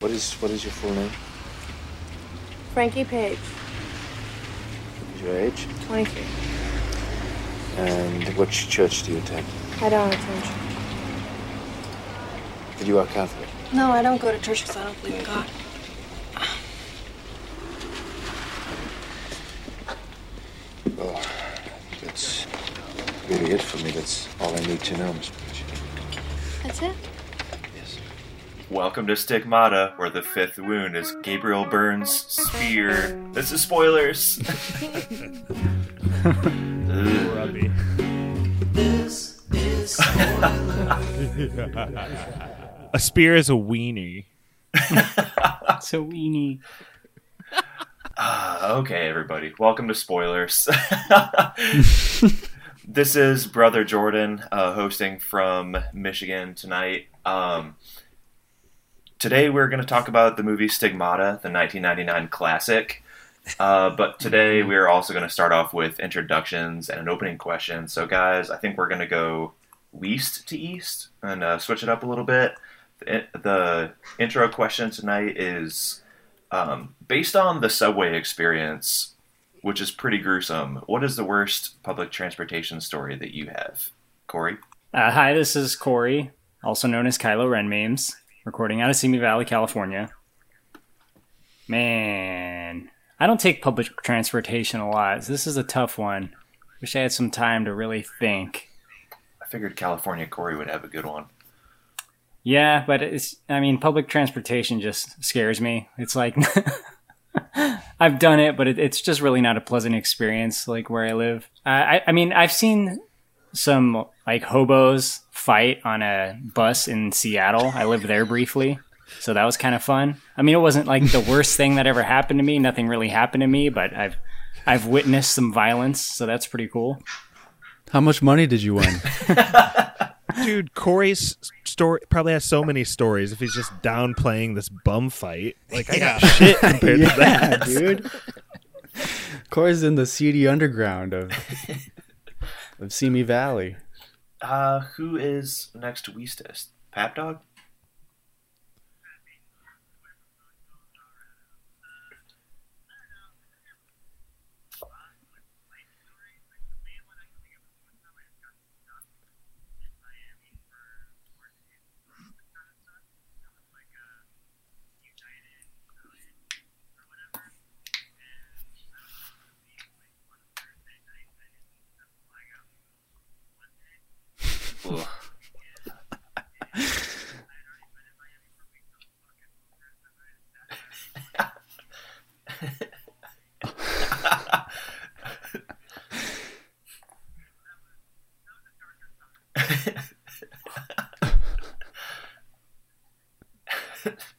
What is what is your full name? Frankie Paige, Your age? 23. And which church do you attend? I don't attend church. But you are Catholic. No, I don't go to church because I don't believe in God. Well, that's really it for me. That's all I need to know, Miss Paige. That's it? Yes. Welcome to Stigmata, where the fifth wound is Gabriel Byrne's spear. This is spoilers. Ugh. Grubby. a spear is a weenie. So weenie. Ah, okay, everybody. Welcome to spoilers. this is Brother Jordan uh, hosting from Michigan tonight. Um, today we're going to talk about the movie Stigmata, the 1999 classic. Uh, but today we're also going to start off with introductions and an opening question. So, guys, I think we're going to go west to east and uh, switch it up a little bit. The, the intro question tonight is um, based on the subway experience, which is pretty gruesome. What is the worst public transportation story that you have, Corey? Uh, hi, this is Corey, also known as Kylo Ren memes, recording out of Simi Valley, California. Man, I don't take public transportation a lot. So this is a tough one. Wish I had some time to really think. I figured California Corey would have a good one. Yeah, but it's, I mean, public transportation just scares me. It's like, I've done it, but it, it's just really not a pleasant experience, like where I live. I, I, I mean, I've seen some like hobos fight on a bus in Seattle. I lived there briefly. So that was kind of fun. I mean, it wasn't like the worst thing that ever happened to me. Nothing really happened to me, but I've, I've witnessed some violence. So that's pretty cool. How much money did you win? Dude, Corey's story probably has so many stories if he's just downplaying this bum fight. Like, I got shit compared to that. dude. Corey's in the seedy underground of of Simi Valley. Uh, who is next to Weestest? Pap Dog? Ugh.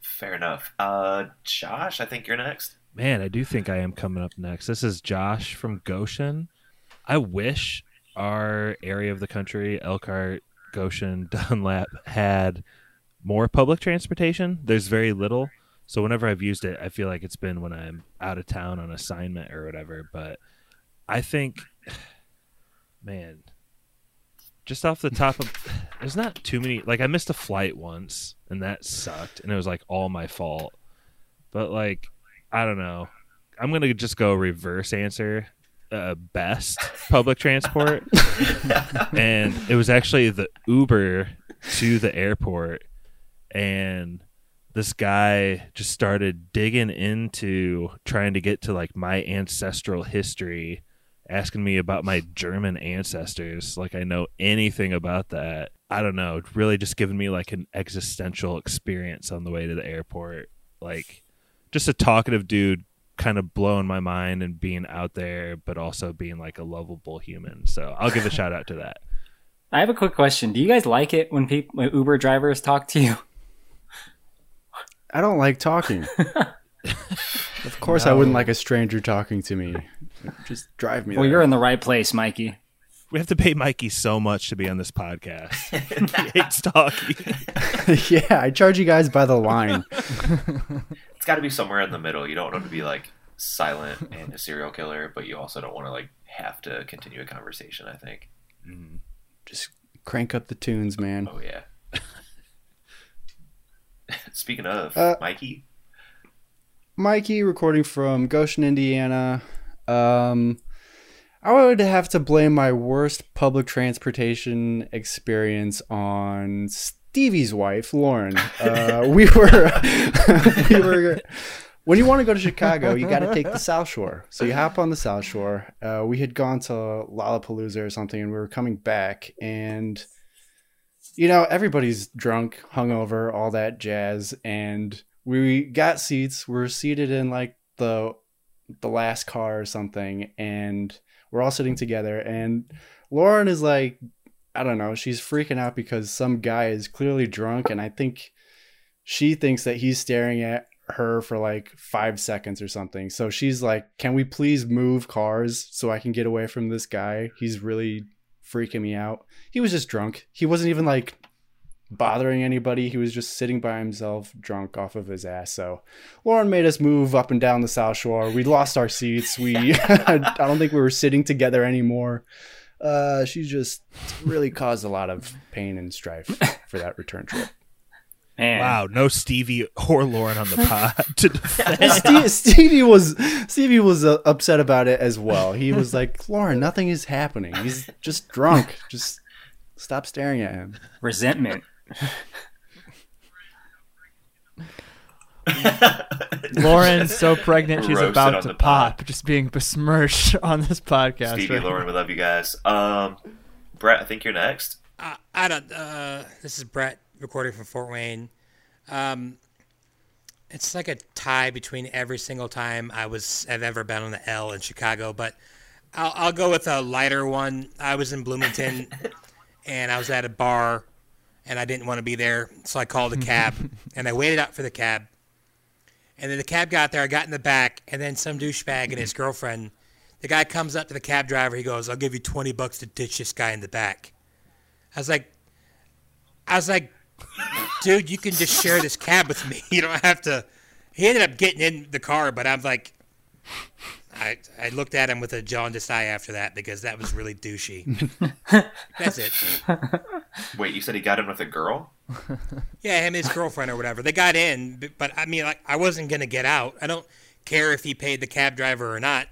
Fair enough. Uh, Josh, I think you're next. Man, I do think I am coming up next. This is Josh from Goshen. I wish our area of the country, Elkhart, Goshen, Dunlap, had more public transportation. There's very little. So whenever I've used it, I feel like it's been when I'm out of town on assignment or whatever. But I think, man, just off the top of, there's not too many. Like I missed a flight once, and that sucked, and it was like all my fault. But like, I don't know. I'm gonna just go reverse answer. Uh, best public transport, and it was actually the Uber to the airport, and this guy just started digging into trying to get to like my ancestral history asking me about my german ancestors. Like i know anything about that. I don't know. Really just giving me like an existential experience on the way to the airport. Like just a talkative dude kind of blowing my mind and being out there but also being like a lovable human so i'll give a shout out to that I have a quick question. Do you guys like it when people, when Uber drivers talk to you? I don't like talking. of course, I wouldn't like a stranger talking to me. Just drive me. Well, there. you're in the right place, Mikey. we have to pay mikey so much to be on this podcast he hates talking yeah, I charge you guys by the line. It's got to be somewhere in the middle. You don't want to be like silent and a serial killer, but you also don't want to like have to continue a conversation. I think. Just crank up the tunes, man. Oh yeah. Speaking of Uh, Mikey, Mikey, recording from Goshen, Indiana. Um, I would have to blame my worst public transportation experience on Stevie's wife, Lauren. Uh, we were, we were. When you want to go to Chicago, you got to take the South Shore. So you hop on the South Shore. Uh, we had gone to Lollapalooza or something, and we were coming back, and you know everybody's drunk, hungover, all that jazz, and we got seats. We're seated in like the the last car or something, and we're all sitting together. And Lauren is like, I don't know, she's freaking out because some guy is clearly drunk, and I think she thinks that he's staring at her for like five seconds or something. So she's like, Can we please move cars so I can get away from this guy? He's really freaking me out. He was just drunk. He wasn't even like bothering anybody. He was just sitting by himself, drunk off of his ass. So Lauren made us move up and down the South Shore. We lost our seats. We I don't think we were sitting together anymore. Uh, she just really caused a lot of pain and strife for that return trip. Man. Wow, no Stevie or Lauren on the pod to defend. Steve, Stevie was Stevie was uh, upset about it as well. He was like, "Lauren, nothing is happening. He's just drunk. Just stop staring at him." Resentment. Lauren's so pregnant she's Roasted about to the pod. pop, just being besmirched on this podcast. Stevie, right? Lauren, we love you guys. Um, Brett, I think you're next. Uh, I don't. Uh, this is Brett recording from Fort Wayne. Um, it's like a tie between every single time I was I've ever been on the L in Chicago, but I'll, I'll go with a lighter one. I was in Bloomington, and I was at a bar, and I didn't want to be there, so I called a cab, and I waited out for the cab, and then the cab got there. I got in the back, and then some douchebag and his girlfriend. The guy comes up to the cab driver. He goes, "I'll give you twenty bucks to ditch this guy in the back." I was like, I was like, dude, you can just share this cab with me. You don't have to. He ended up getting in the car, but I'm like, I I looked at him with a jaundiced eye after that because that was really douchey. That's it. Wait, you said he got in with a girl? Yeah, him and his girlfriend or whatever. They got in, but I mean, like, I wasn't gonna get out. I don't care if he paid the cab driver or not.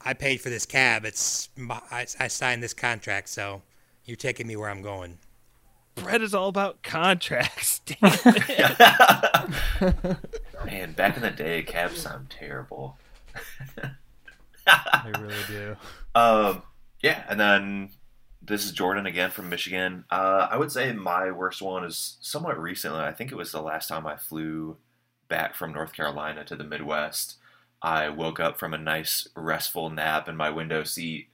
I paid for this cab. It's my, I, I signed this contract, so you're taking me where I'm going. Brett is all about contracts. Damn it. Man, back in the day, cabs sound terrible. They really do. Um, yeah, and then this is Jordan again from Michigan. Uh, I would say my worst one is somewhat recently. I think it was the last time I flew back from North Carolina to the Midwest. I woke up from a nice restful nap in my window seat,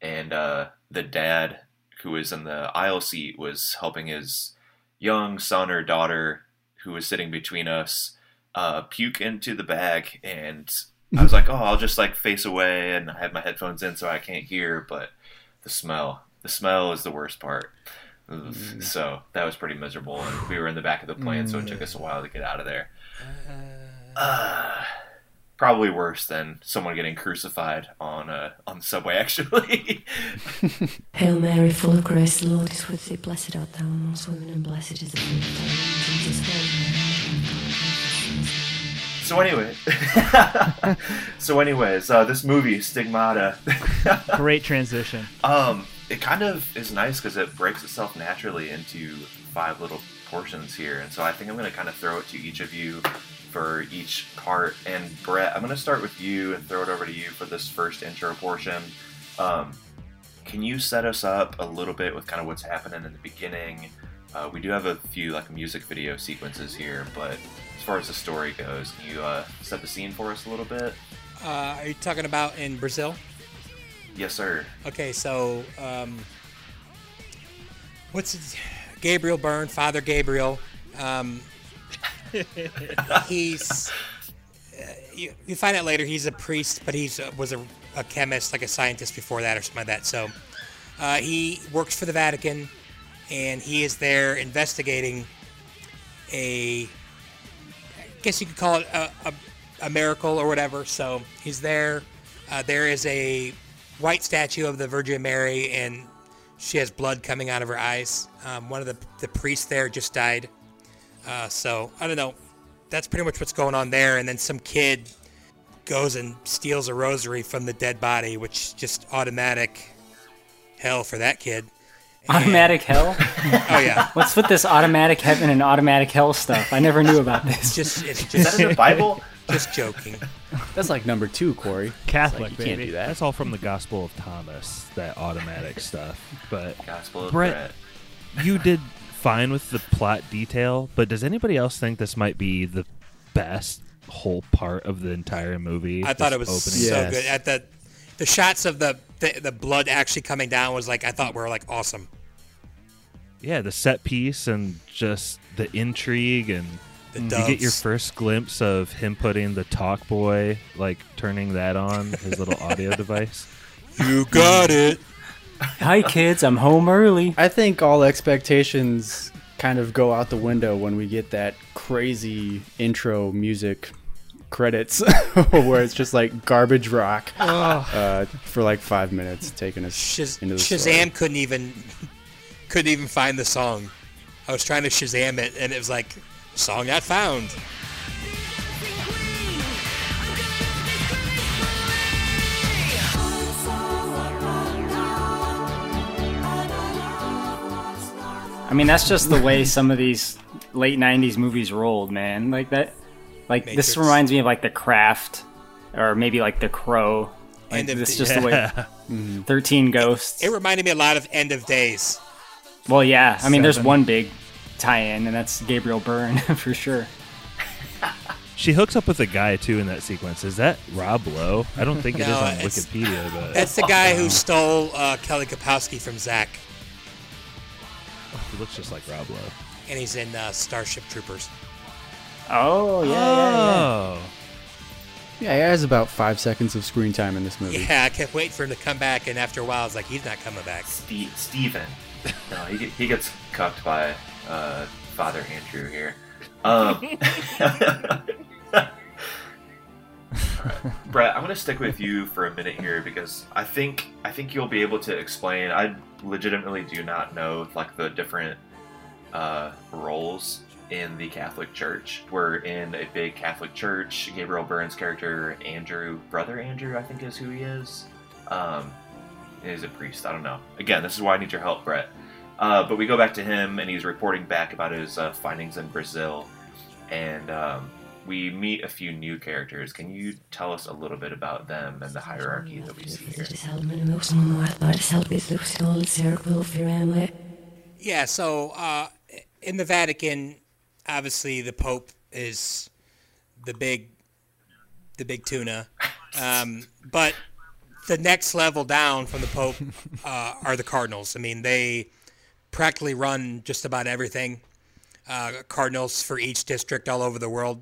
and uh, the dad who was in the aisle seat was helping his young son or daughter who was sitting between us uh, puke into the bag and I was like, oh, I'll just like face away and I have my headphones in so I can't hear, but the smell, the smell is the worst part. Ugh. So that was pretty miserable. And we were in the back of the plane, so it took us a while to get out of there. Uh, probably worse than someone getting crucified on uh, on the subway, actually. Hail Mary, full of grace, the Lord is with thee. Blessed art thou amongst women, and blessed is the fruit of thy womb, Jesus. Holy Mary, so anyway, so anyways, uh, this movie Stigmata. Great transition. Um, it kind of is nice because it breaks itself naturally into five little portions here, and so I think I'm going to kind of throw it to each of you for each part. And Brett, I'm going to start with you and throw it over to you for this first intro portion. Um, can you set us up a little bit with kind of what's happening in the beginning? Uh, we do have a few like music video sequences here, but as far as the story goes, can you uh, set the scene for us a little bit? Uh, are you talking about in Brazil? Yes, sir. Okay, so um, what's his, Gabriel Byrne, Father Gabriel? Um, he's uh, you, you find out later he's a priest, but he's uh, was a, a chemist, like a scientist before that, or something like that. So uh, he works for the Vatican, and he is there investigating a, guess you could call it a, a, a miracle or whatever. So he's there. Uh, there is a white statue of the Virgin Mary, and she has blood coming out of her eyes. Um, one of the, the priests there just died. Uh, so I don't know. That's pretty much what's going on there. And then some kid goes and steals a rosary from the dead body, which just automatic hell for that kid. Automatic hell? Oh yeah, What's with this automatic heaven and automatic hell stuff? I never knew about this. it's just it's Is that in the Bible? just joking. That's like number two, Corey. Catholic, You baby. can't do that. That's all from the Gospel of Thomas, that automatic stuff. But Gospel of Brett- Brett. you did fine with the plot detail, but does anybody else think this might be the best whole part of the entire movie? I thought it was opening so Yes. good. At the the shots of the, the the blood actually coming down was like I thought were like awesome. Yeah, the set piece and just the intrigue and The you get your first glimpse of him putting the talk boy, like turning that on his little audio device. you got it. Hi, kids. I'm home early. I think all expectations kind of go out the window when we get that crazy intro music credits where it's just like garbage rock uh, for like five minutes taking us Shaz- into the Shazam story. couldn't even couldn't even find the song. I was trying to Shazam it, and it was like song not found. I mean, that's just the way some of these late '90s movies rolled, man. Like that. Like this reminds me of like The Craft, or maybe like The Crow. Like End of this the- just the way. Thirteen Ghosts. It reminded me a lot of End of Days. Well, yeah. I mean, there's one big tie-in, and that's Gabriel Byrne for sure. She hooks up with a guy too in that sequence. Is that Rob Lowe? I don't think it is No, on Wikipedia, but That's the guy who stole uh, Kelly Kapowski from Zach, he looks just like Rob Lowe. and he's in uh, Starship Troopers. Oh yeah, yeah, yeah. Oh, Yeah, he has about five seconds of screen time in this movie. Yeah, I kept waiting for him to come back, and after a while, I was like, he's not coming back. Steve, Steven. No, he, he gets cucked by uh, Father Andrew here. Um, Alright. Brett, I'm gonna stick with you for a minute here because I think I think you'll be able to explain. I legitimately do not know like the different uh, roles in the Catholic Church. We're in a big Catholic church. Gabriel Byrne's character, Andrew, brother Andrew, I think is who he is. Um, is a priest. I don't know. Again, this is why I need your help, Brett. Uh, but we go back to him, and he's reporting back about his uh, findings in Brazil, and um, we meet a few new characters. Can you tell us a little bit about them and the hierarchy that we see here? Yeah, so uh, in the Vatican, obviously the Pope is the big, the big tuna, um, but the next level down from the Pope uh, are the Cardinals. I mean, they practically run just about everything. Uh, cardinals for each district all over the world,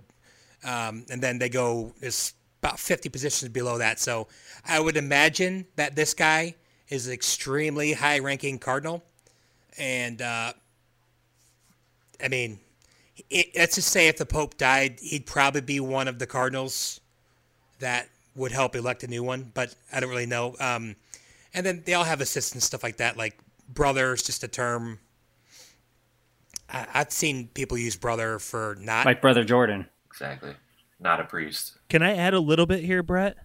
um, and then they go is about 50 positions below that. So I would imagine that this guy is an extremely high-ranking cardinal and uh, I mean, it, let's just say if the Pope died, he'd probably be one of the cardinals that would help elect a new one. But I don't really know. Um, and then they all have assistants, stuff like that. Like brother is just a term. I, I've seen people use brother for not. Like Brother Jordan. Exactly. Not a priest. Can I add a little bit here, Brett?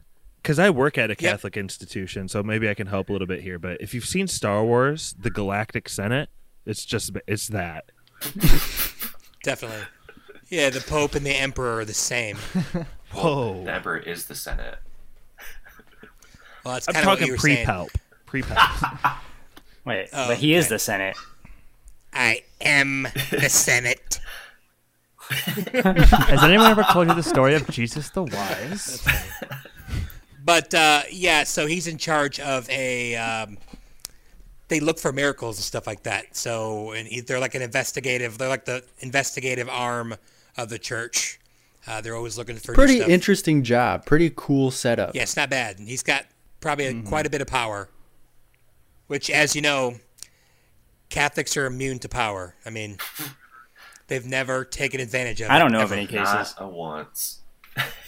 Because I work at a Catholic institution, so maybe I can help a little bit here. But if you've seen Star Wars, the Galactic Senate, it's just it's that. definitely. Yeah, the Pope and the Emperor are the same. Whoa! The emperor is the Senate. Well, that's I'm of talking pre-palp. Pre-palp. Wait, Oh, but he is the Senate. I am the Senate. Has anyone ever told you the story of Jesus the Wise? But uh, yeah, so he's in charge of a. Um, they look for miracles and stuff like that. So and he- they're like an investigative. They're like the investigative arm of the church. Uh, they're always looking for new Pretty stuff. interesting job. Pretty cool setup. Yeah, it's not bad. And he's got probably a, quite a bit of power. Which, as you know, Catholics are immune to power. I mean, they've never taken advantage of. I don't know ever. of any Not cases. a once.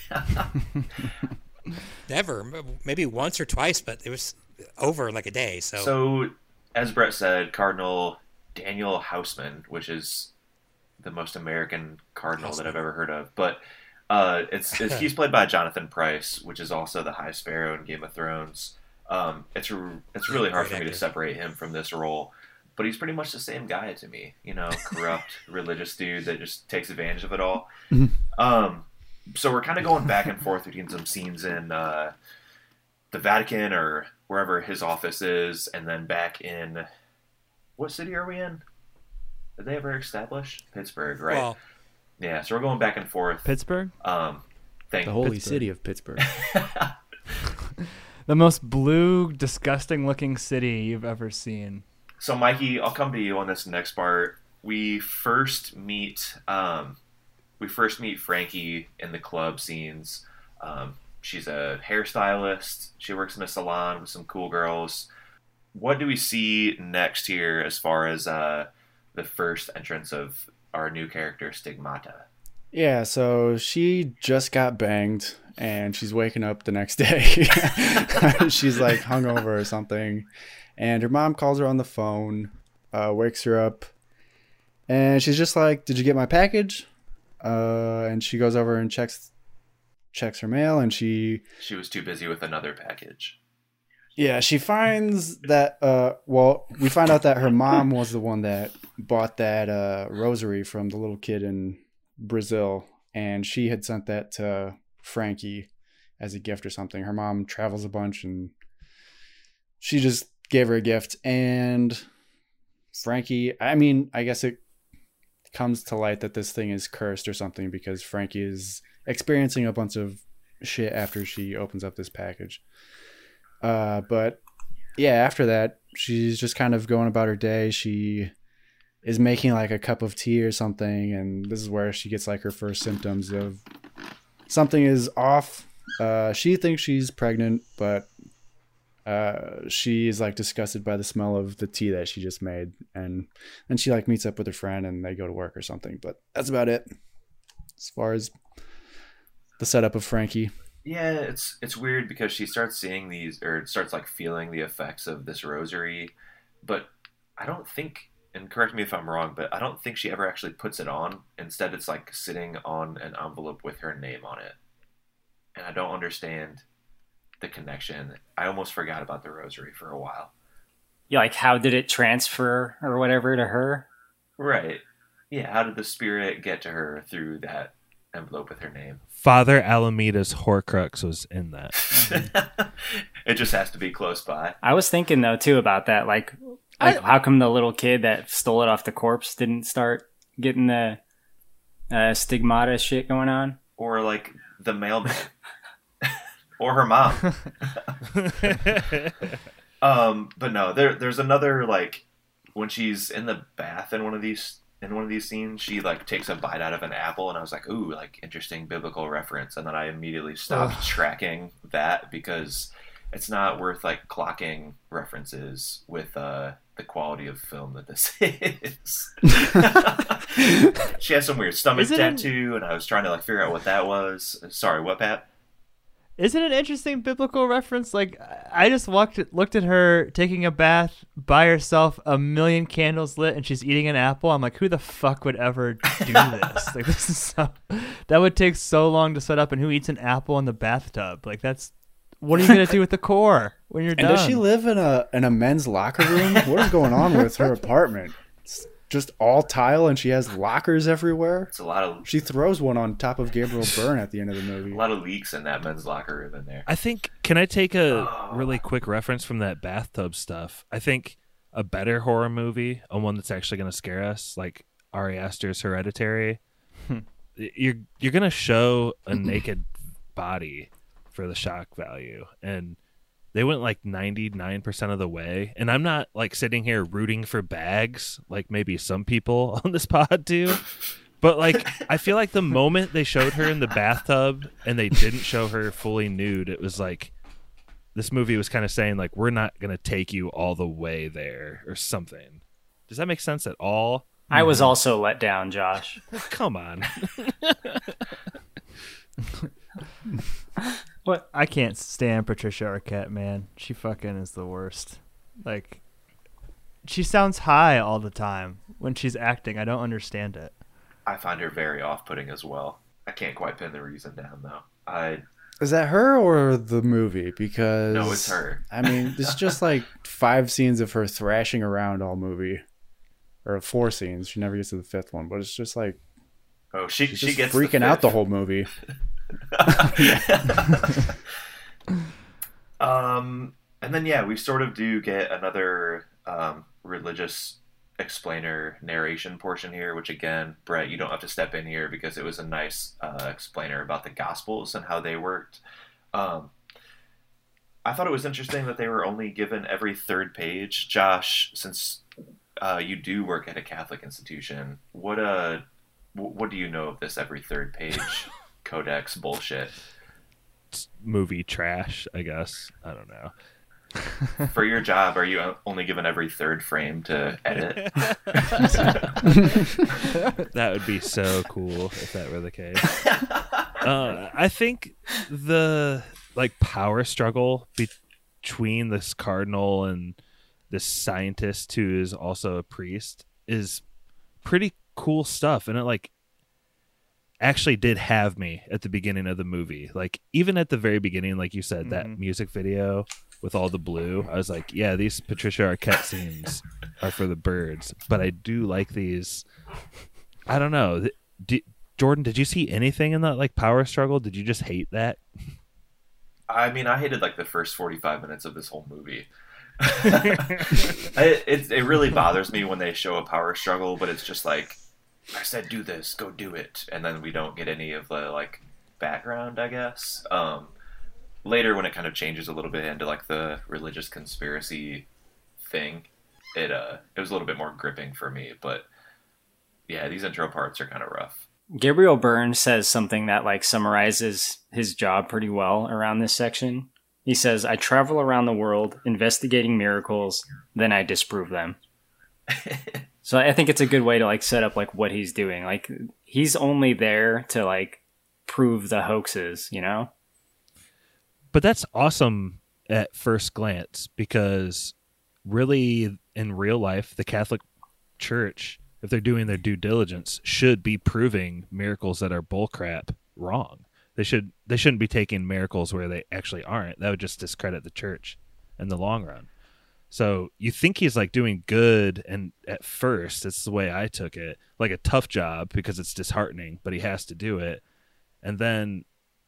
Never. Maybe once or twice, but it was over in like a day. So, So, as Brett said, Cardinal Daniel Houseman, which is the most American cardinal that I've ever heard of. But uh, it's, it's he's played by Jonathan Pryce, which is also the High Sparrow in Game of Thrones. Um, it's it's really hard for me to separate him from this role, but he's pretty much the same guy to me. You know, corrupt religious dude that just takes advantage of it all. Um, so we're kind of going back and forth between some scenes in uh, the Vatican or wherever his office is, and then back in what city are we in? Did they ever establish Pittsburgh? Right. Well, yeah. So we're going back and forth. Pittsburgh, Um, thank The holy Pittsburgh. city of Pittsburgh. the most blue, disgusting-looking city you've ever seen. So, Mikey, I'll come to you on this next part. We first meet, um, we first meet Frankie in the club scenes. Um, she's a hairstylist. She works in a salon with some cool girls. What do we see next here as far as uh, the first entrance of our new character, Stigmata? Yeah, so she just got banged and she's waking up the next day. she's like hungover or something. And her mom calls her on the phone, uh, wakes her up, and she's just like, Did you get my package? Uh, and she goes over and checks checks her mail and she She was too busy with another package. Yeah, she finds that uh well, we find out that her mom was the one that bought that uh rosary from the little kid in Brazil and she had sent that to Frankie as a gift or something. Her mom travels a bunch and she just gave her a gift and Frankie, I mean, I guess it comes to light that this thing is cursed or something because Frankie is experiencing a bunch of shit after she opens up this package. Uh, but yeah, after that, she's just kind of going about her day. She is making like a cup of tea or something, and this is where she gets like her first symptoms of something is off. Uh, she thinks she's pregnant, but uh, she is like disgusted by the smell of the tea that she just made, and then she like meets up with her friend and they go to work or something. But that's about it as far as the setup of Frankie. Yeah, it's it's weird because she starts seeing these or starts like feeling the effects of this rosary, but I don't think and correct me if I'm wrong, but I don't think she ever actually puts it on. Instead it's like sitting on an envelope with her name on it. And I don't understand the connection. I almost forgot about the rosary for a while. Yeah, like how did it transfer or whatever to her? Right. Yeah, how did the spirit get to her through that envelope with her name? Father Alameida's Horcrux was in that. it just has to be close by. I was thinking though too about that. Like, like how come the little kid that stole it off the corpse didn't start getting the uh, stigmata shit going on? Or like the mailman. or her mom. um, but no, there there's another like when she's in the bath in one of these in one of these scenes, she like takes a bite out of an apple, and I was like, "Ooh, like interesting biblical reference." And then I immediately stopped tracking that because it's not worth like clocking references with uh, the quality of film that this is. she has some weird stomach tattoo, and I was trying to like figure out what that was. Sorry, what Pat? Isn't it an interesting biblical reference? Like, I just walked, looked at her taking a bath by herself, a million candles lit, and she's eating an apple. I'm like, who the fuck would ever do this? like, this is so. That would take so long to set up, and who eats an apple in the bathtub? Like, that's. What are you gonna do with the core when you're And done? does she live in a in a men's locker room? what is going on with her apartment? It's just all tile, and she has lockers everywhere. It's a lot of She throws one on top of Gabriel Byrne at the end of the movie. a lot of leaks in that men's locker room in there. I think. Can I take a oh. really quick reference from that bathtub stuff? I think a better horror movie, a one that's actually going to scare us, like Ari Aster's Hereditary. Hmm. you're you're going to show a naked body for the shock value, and they went like ninety nine percent of the way. And I'm not like sitting here rooting for bags, like maybe some people on this pod do. But like, I feel like the moment they showed her in the bathtub and they didn't show her fully nude, it was like this movie was kind of saying like we're not gonna take you all the way there or something. Does that make sense at all? I was also let down, Josh. Come on. What? I can't stand Patricia Arquette, man. She fucking is the worst. Like, she sounds high all the time when she's acting. I don't understand it. I find her very off-putting as well. I can't quite pin the reason down though. I Is that her or the movie? Because No, it's her. I mean, it's just like five scenes of her thrashing around all movie, or four scenes. She never gets to the fifth one, but it's just like oh she she's she gets freaking out the whole movie. Um, and then yeah, we sort of do get another um, religious explainer narration portion here, which again, Brett, you don't have to step in here because it was a nice uh, explainer about the Gospels and how they worked. Um, I thought it was interesting that they were only given every third page. Josh, since uh, you do work at a Catholic institution, what uh, what do you know of this every third page codex bullshit? Movie trash, I guess. I don't know. For your job, are you only given every third frame to edit? that would be so cool if that were the case. Uh, I think the like power struggle between this cardinal and this scientist who is also a priest is pretty cool stuff, and it like actually did have me at the beginning of the movie. Like even at the very beginning, like you said, that Mhm. music video with all the blue, I was like, yeah, these Patricia Arquette scenes are for the birds. But I do like these. I don't know. Th- d Jordan, did you see anything in that like power struggle? Did you just hate that? I mean, I hated like the first forty-five minutes of this whole movie. it, it it really bothers me when they show a power struggle, but it's just like I said, do this, go do it, and then we don't get any of the like background. I guess um, later when it kind of changes a little bit into like the religious conspiracy thing, it uh it was a little bit more gripping for me. But yeah, these intro parts are kind of rough. Gabriel Byrne says something that like summarizes his job pretty well around this section. He says, "I travel around the world investigating miracles, then I disprove them." so I think it's a good way to like set up like what he's doing. Like he's only there to like prove the hoaxes, you know? But that's awesome at first glance because really in real life, the Catholic Church, if they're doing their due diligence, should be proving miracles that are bullcrap wrong. They should they shouldn't be taking miracles where they actually aren't. That would just discredit the church in the long run. So you think he's like doing good, and at first, it's the way I took it, like a tough job because it's disheartening, but he has to do it. And then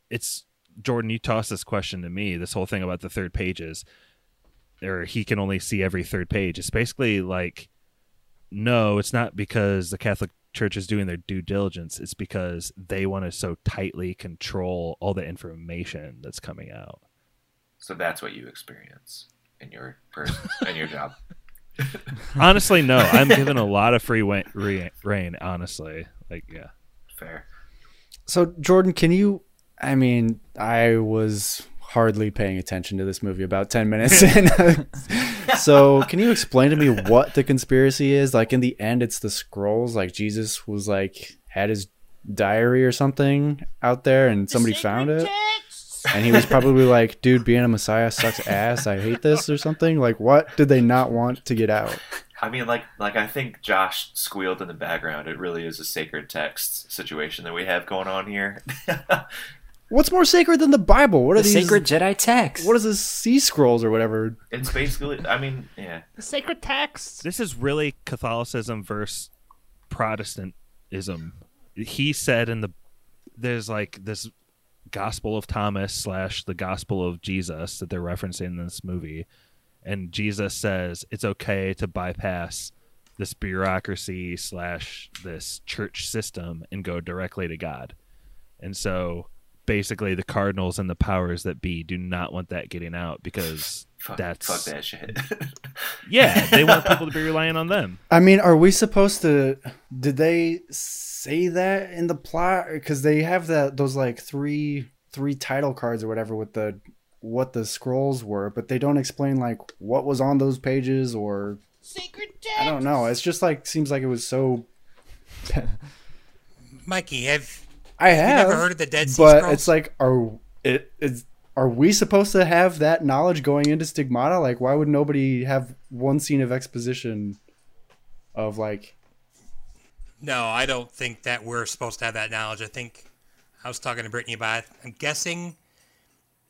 it's Jordan. You tossed this question to me. This whole thing about the third pages, or he can only see every third page. It's basically like, no, it's not because the Catholic Church is doing their due diligence. It's because they want to so tightly control all the information that's coming out. So that's what you experience in your person in your job. Honestly, no. I'm given a lot of free wa- re- reign. Honestly, like yeah. Fair. So Jordan, can you? I mean, I was hardly paying attention to this movie about 10 minutes in. so, can you explain to me what the conspiracy is? Like in the end it's the scrolls like Jesus was like had his diary or something out there and somebody found it. And he was probably like, "Dude, being a messiah sucks ass. I hate this" or something. Like what did they not want to get out? I mean, like, like I think Josh squealed in the background. It really is a sacred text situation that we have going on here. What's more sacred than the Bible? What are The these sacred Jedi text. What is this sea scrolls or whatever? it's basically, I mean, yeah, The sacred text. This is really Catholicism versus Protestantism. He said in the there's like this Gospel of Thomas slash the Gospel of Jesus that they're referencing in this movie, and Jesus says it's okay to bypass this bureaucracy slash this church system and go directly to God. And so basically the cardinals and the powers that be do not want that getting out because fuck, that's fuck that shit. yeah, they want people to be relying on them. I mean, are we supposed to? Did they say that in the plot? Because they have that those like three three title cards or whatever with the what the scrolls were, but they don't explain like what was on those pages or Sacred I don't know. It's just like seems like it was so. Mikey, have I you have never heard of the Dead Sea but Scrolls? it's like are it is are we supposed to have that knowledge going into stigmata like why would nobody have one scene of exposition of like No, I don't think that we're supposed to have that knowledge. I think I was talking to Brittany about. it. I'm guessing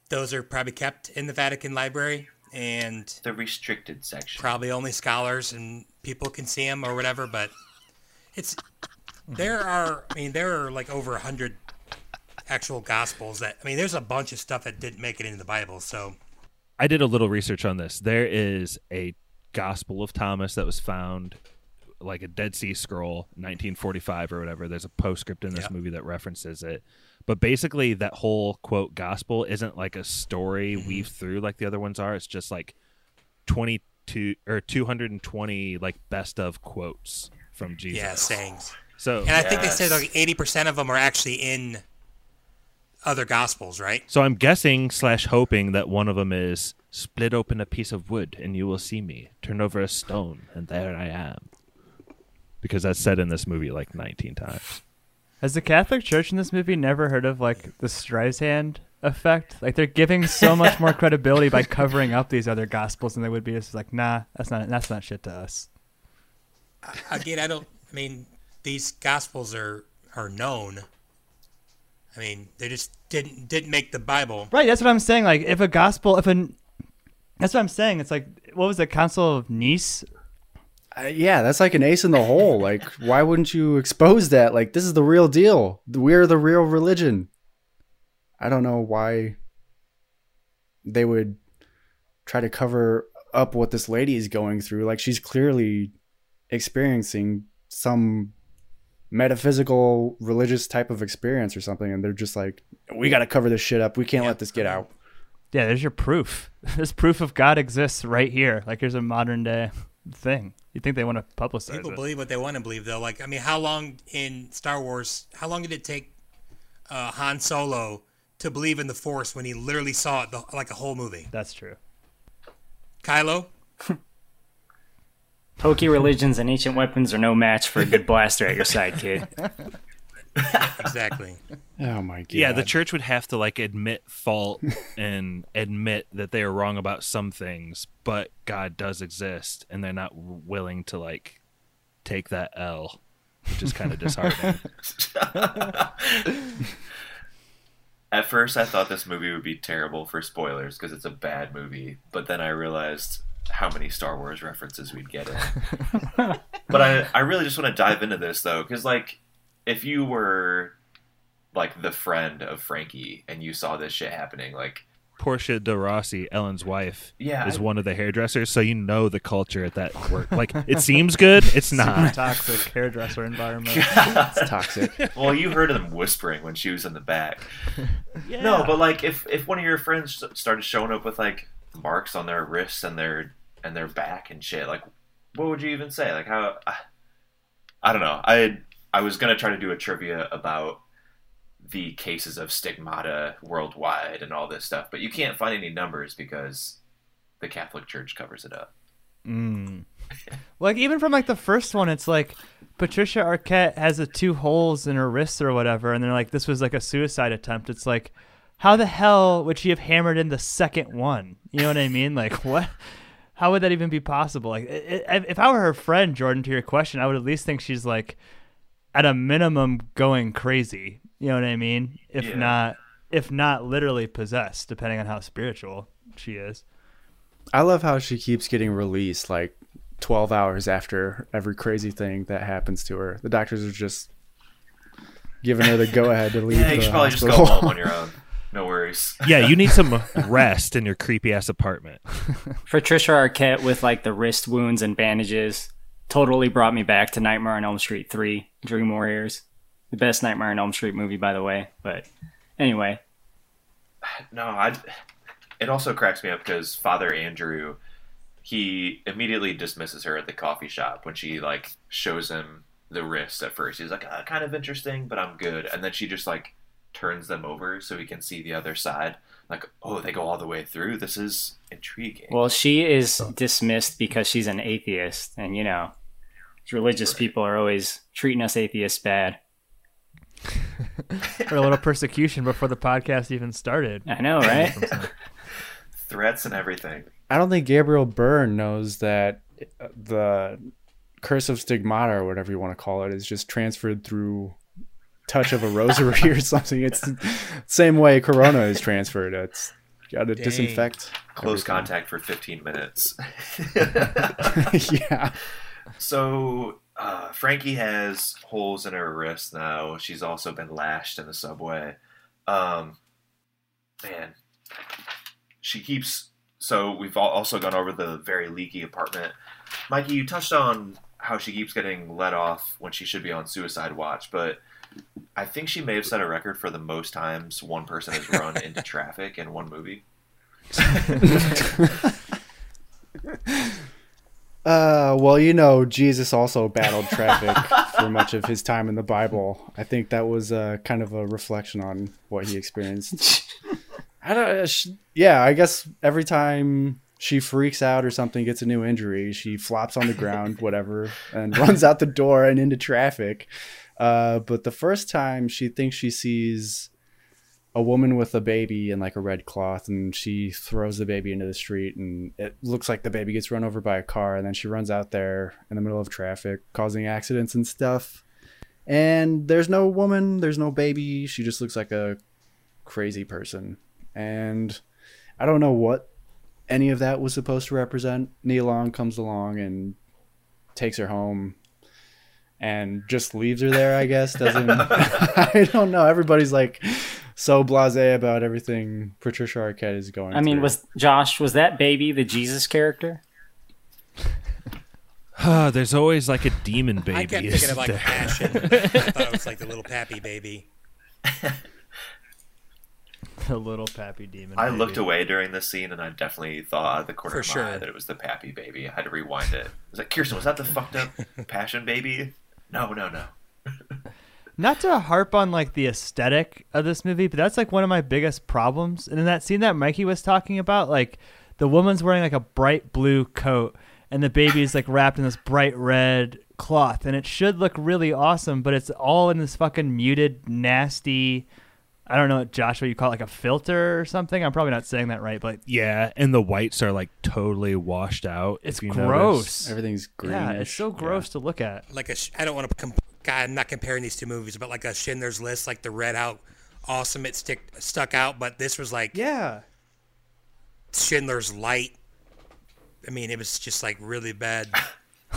those are probably kept in the Vatican Library, and The restricted section. probably only scholars and people can see them or whatever. But it's there are. I mean, there are like over a hundred actual gospels that. I mean, there's a bunch of stuff that didn't make it into the Bible. So I did a little research on this. There is a Gospel of Thomas that was found, like a Dead Sea Scroll, 1945 or whatever. There's a postscript in this Yeah. movie that references it. But basically, that whole quote gospel isn't like a story Mm-hmm. weaved through like the other ones are. It's just like 22 or 220 like best of quotes from Jesus. yeah, sayings. So And I think they said like eighty percent of them are actually in other gospels, right? So I'm guessing slash hoping that one of them is split open a piece of wood and you will see me. Turn over a stone and there I am. Because that's said in this movie like 19 times. Has the Catholic Church in this movie never heard of like the Streisand effect? Like they're giving so much more credibility by covering up these other gospels than they would be just like, nah, that's not that's not shit to us. Again, I don't. I mean, these gospels are are known. I mean, they just didn't didn't make the Bible. Right, that's what I'm saying. Like if a gospel, if an that's what I'm saying. It's like what was the Council of Nice? Uh, yeah, that's like an ace in the hole. Like, why wouldn't you expose that? Like, this is the real deal. We're the real religion. I don't know why they would try to cover up what this lady is going through. Like, she's clearly experiencing some metaphysical religious type of experience or something and they're just like we got to cover this shit up we can't let this get out Yeah, there's your proof. There's proof of God exists right here. Like here's a modern day thing. You think they want to publicize People it? believe what they want to believe, though. Like, I mean, how long in Star Wars? How long did it take uh, Han Solo to believe in the Force when he literally saw it the, like a whole movie? That's true. Kylo, Pokey religions and ancient weapons are no match for a good blaster at your side, kid. exactly. oh my god Yeah, the church would have to like admit fault and admit that they are wrong about some things, but God does exist and they're not willing to like take that L, which is kind of disheartening. At first, I thought this movie would be terrible for spoilers because it's a bad movie, but then I realized how many Star Wars references we'd get in. but I, I really just want to dive into this though, because like, if you were like the friend of Frankie and you saw this shit happening, like, Portia de Rossi, Ellen's wife, Yeah, is I- one of the hairdressers, so you know the culture at that work. Like it seems good, it's not. Toxic hairdresser environment. it's toxic well, you heard them whispering when she was in the back. No, but like if if one of your friends started showing up with like marks on their wrists and their and they're back and shit, like what would you even say? Like how I, I don't know. I I was gonna try to do a trivia about the cases of stigmata worldwide and all this stuff, but you can't find any numbers because the Catholic Church covers it up. Mm. Like even from like the first one, it's like Patricia Arquette has the two holes in her wrists or whatever, and they're like, "This was like a suicide attempt." It's like, how the hell would she have hammered in the second one? You know what I mean? Like what? How would that even be possible? Like, i i if I were her friend, Jordan, to your question, I would at least think she's like, at a minimum, going crazy. You know what I mean? If Yeah. not, if not literally possessed, depending on how spiritual she is. I love how she keeps getting released like 12 hours after every crazy thing that happens to her. The doctors are just giving her the go ahead to leave Yeah, you the should probably just go hospital. home on your own. No worries. Yeah, you need some rest in your creepy ass apartment. Patricia Arquette with like the wrist wounds and bandages totally brought me back to Nightmare on Elm Street 3 Dream Warriors. The best Nightmare on Elm Street movie, by the way. But anyway, No, I. It also cracks me up because Father Andrew, he immediately dismisses her at the coffee shop when she like shows him the wrist at first. He's like, uh, kind of interesting, but I'm good. And then she just like turns them over so he can see the other side. Like, oh, they go all the way through. This is intriguing. well, she is dismissed because she's an atheist. And, you know, religious people are always treating us atheists bad. or a little persecution before the podcast even started. I know, right? Threats and everything. I don't think Gabriel Byrne knows that uh, the curse of stigmata or whatever you want to call it is just transferred through touch of a rosary or something. It's the same way corona is transferred. It's got to disinfect. Close everything. contact for 15 minutes. yeah. So uh, Frankie has holes in her wrist now. She's also been lashed in the subway. Um, man, she keeps. So we've also gone over the very leaky apartment. Mikey, you touched on how she keeps getting let off when she should be on suicide watch, but I think she may have set a record for the most times one person has run into traffic in one movie. Uh, well, you know, Jesus also battled traffic for much of his time in the Bible. I think that was uh, kind of a reflection on what he experienced. I don't. uh, sh- Yeah, I guess every time she freaks out or something, gets a new injury, she flops on the ground, whatever, and runs out the door and into traffic. Uh, but the first time she thinks she sees a woman with a baby in like a red cloth and she throws the baby into the street and it looks like the baby gets run over by a car and then she runs out there in the middle of traffic causing accidents and stuff. And there's no woman there's no baby she just looks like a crazy person. And i don't know what any of that was supposed to represent. Nia Long comes along and takes her home and just leaves her there i guess doesn't i don't know everybody's like so blasé about everything Patricia Arquette is going. I mean, through. was Josh was that baby the Jesus character? Ah, There's always like a demon baby. I kept thinking of like there? Passion. I thought it was like the little Pappy baby. the little pappy demon. I baby. looked away during the scene, and I definitely thought out of the corner For of my eye that it was the Pappy baby. I had to rewind it. I was like, Kirsten, was that the fucked up Passion baby? No, no, no. Not to harp on like the aesthetic of this movie, but that's like one of my biggest problems. And in that scene that Mikey was talking about, like the woman's wearing like a bright blue coat and the baby is like wrapped in this bright red cloth and it should look really awesome, but it's all in this fucking muted, nasty I don't know, Josh, what you call it, like a filter or something. I'm probably not saying that right, but Yeah, and the whites are like totally washed out. It's gross. notice. everything's green. yeah, it's so gross to look at. Like a, sh- I don't want to. Com- God, I'm not comparing these two movies, but like a Schindler's List, like the red out, awesome it stick stuck out, but this was like Yeah. Schindler's Light. I mean, it was just like really bad.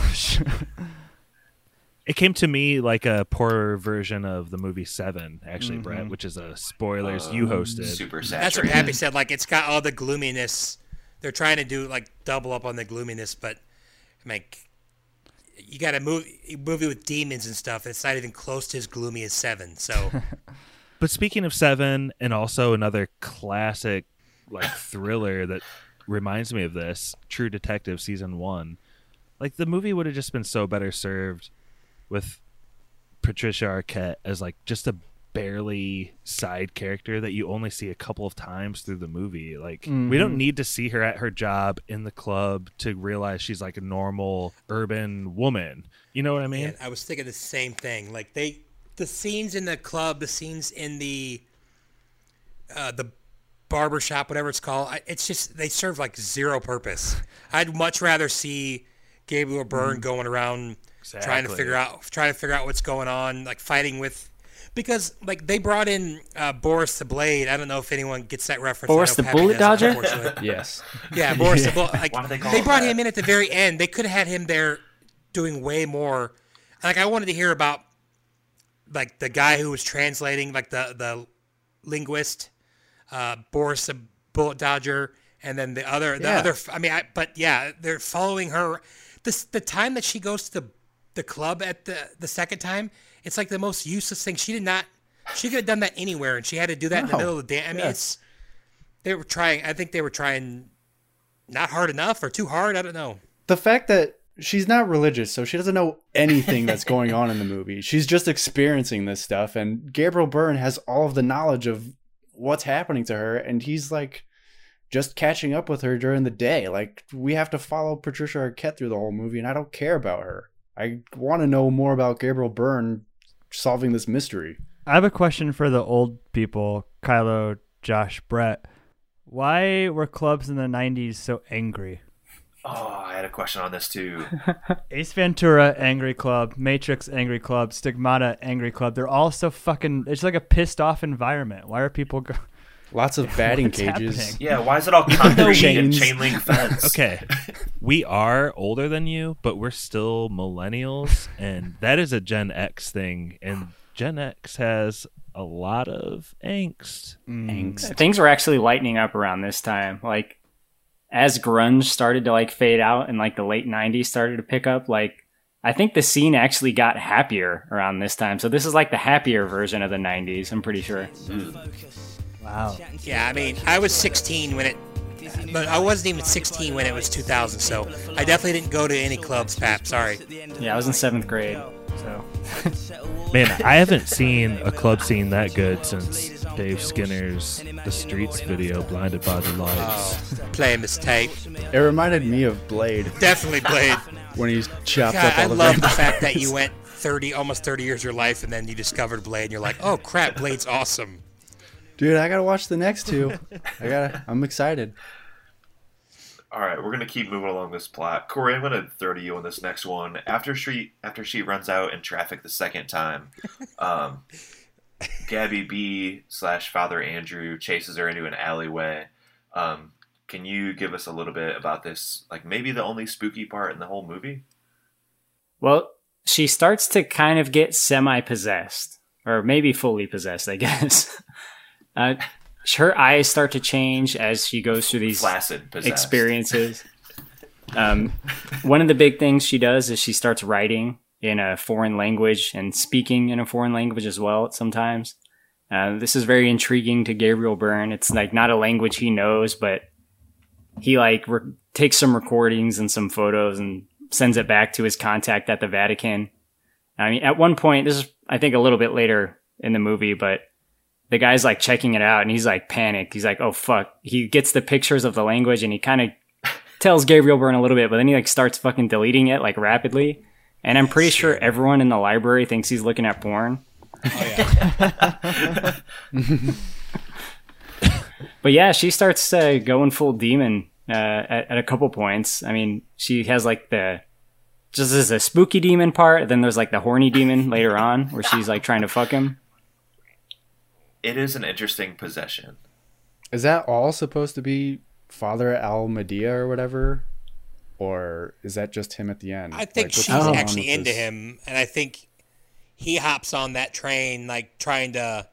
It came to me like a poorer version of the movie Seven, actually, Mm-hmm. Brett, which is a spoilers you hosted. Super That's what saturated. Pappy said. Like it's got all the gloominess. They're trying to do like double up on the gloominess, but like you got a movie, a movie with demons and stuff. It's not even close to as gloomy as Seven. So But speaking of Seven, and also another classic like thriller that reminds me of this, True Detective season one. Like the movie would have just been so better served with Patricia Arquette as like just a barely side character that you only see a couple of times through the movie. Like we don't need to see her at her job in the club to realize she's like a normal urban woman. You know what I mean? Man, I was thinking the same thing. Like they, the scenes in the club, the scenes in the, uh, the barber shop, whatever it's called. I, it's just they serve like zero purpose. I'd much rather see Gabriel Byrne going around trying to figure out, trying to figure out what's going on, like fighting with. Because like they brought in uh, Boris the Blade. I don't know if anyone gets that reference. Boris the Pappy Bullet doesn't, Dodger? Yes. Yeah, Boris the Bullet. Like, Why do they call they brought that? him in at the very end. They could have had him there doing way more. Like I wanted to hear about like the guy who was translating, like the the linguist, uh, Boris the Bullet Dodger, and then the other the Yeah. other. I mean, I, but yeah, they're following her. This the time that she goes to the the club at the the second time. It's like the most useless thing. She did not. She could have done that anywhere, and she had to do that in the middle of the day. I mean, Yes. it's they were trying. I think they were trying not hard enough or too hard. I don't know. The fact that she's not religious, so she doesn't know anything that's going on in the movie. She's just experiencing this stuff, and Gabriel Byrne has all of the knowledge of what's happening to her, and he's like just catching up with her during the day. Like we have to follow Patricia Arquette through the whole movie, and I don't care about her. I want to know more about Gabriel Byrne solving this mystery. I have a question for the old people, Kylo, Josh, Brett. Why were clubs in the 90s so angry? Oh, I had a question on this too. Ace Ventura, Angry Club, Matrix, Angry Club, Stigmata, Angry Club. They're all so fucking. It's like a pissed off environment. Why are people go? Lots of batting What's cages. happening? Yeah, why is it all concrete and Chains. chain link fence? Okay, we are older than you, but we're still millennials, and that is a Gen X thing. And Gen X has a lot of angst. Mm. Angst. Things were actually lightening up around this time. Like as grunge started to like fade out and like the late 90s started to pick up, like I think the scene actually got happier around this time. So this is like the happier version of the 90s, I'm pretty sure. Wow. Yeah, I mean, I was 16 when it, but I wasn't even 16 when it was 2000. So I definitely didn't go to any clubs, Pap. Sorry. Yeah, I was in 7th grade. So Man, I haven't seen a club scene that good since Dave Skinner's The Streets video, Blinded by the Lights. Oh, playing this tape. It reminded me of Blade Definitely Blade. when he's chopped God, up all I the love the fact that you went 30, almost 30 years of your life, and then you discovered Blade, and you're like, oh crap, Blade's awesome. Dude, I gotta watch the next two. I gotta. I'm excited. All right, we're gonna keep moving along this plot. Corey, I'm gonna throw to you on this next one. After she after she runs out in traffic the second time, um, Gabby B slash Father Andrew chases her into an alleyway. Um, can you give us a little bit about this? Like maybe the only spooky part in the whole movie. Well, she starts to kind of get semi possessed, or maybe fully possessed, I guess. uh, her eyes start to change as she goes through these Flaccid possessed. experiences. Um, one of the big things she does is she starts writing in a foreign language and speaking in a foreign language as well sometimes. Uh, this is very intriguing to Gabriel Byrne. It's like not a language he knows, but he like re- takes some recordings and some photos and sends it back to his contact at the Vatican. I mean, at one point, this is I think a little bit later in the movie, but the guy's like checking it out and he's like panicked. He's like, "Oh fuck!" He gets the pictures of the language and he kind of tells Gabriel Byrne a little bit, but then he like starts fucking deleting it like rapidly. And I'm pretty sure everyone in the library thinks he's looking at porn. But yeah, she starts uh, going full demon uh, at, at a couple points. I mean, she has like the just as a spooky demon part, then there's like the horny demon later on where she's like trying to fuck him. It is an interesting possession. Is that all supposed to be Father Alameida or whatever? Or is that just him at the end? I think Like, she's actually into this? him, and I think he hops on that train, like trying to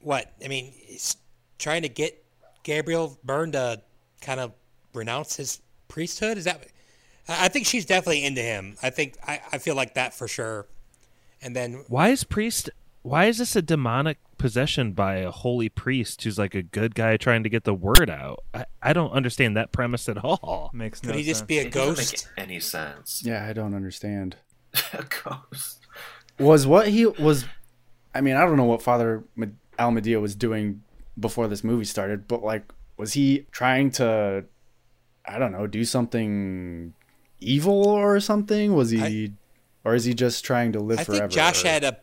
what? I mean, he's trying to get Gabriel Byrne to kind of renounce his priesthood. Is that? I I think she's definitely into him. I think I, I feel like that for sure. And then Why is priest? Why is this a demonic possession by a holy priest who's like a good guy trying to get the word out? I, I don't understand that premise at all. Makes could no he just be a It ghost? make any sense. Yeah, I don't understand. a ghost. Was what he was. I mean, I don't know what Father Me- Alameida was doing before this movie started, but like, was he trying to, I don't know, do something evil or something? Was he, or is he just trying to live I forever? think Josh or- had a.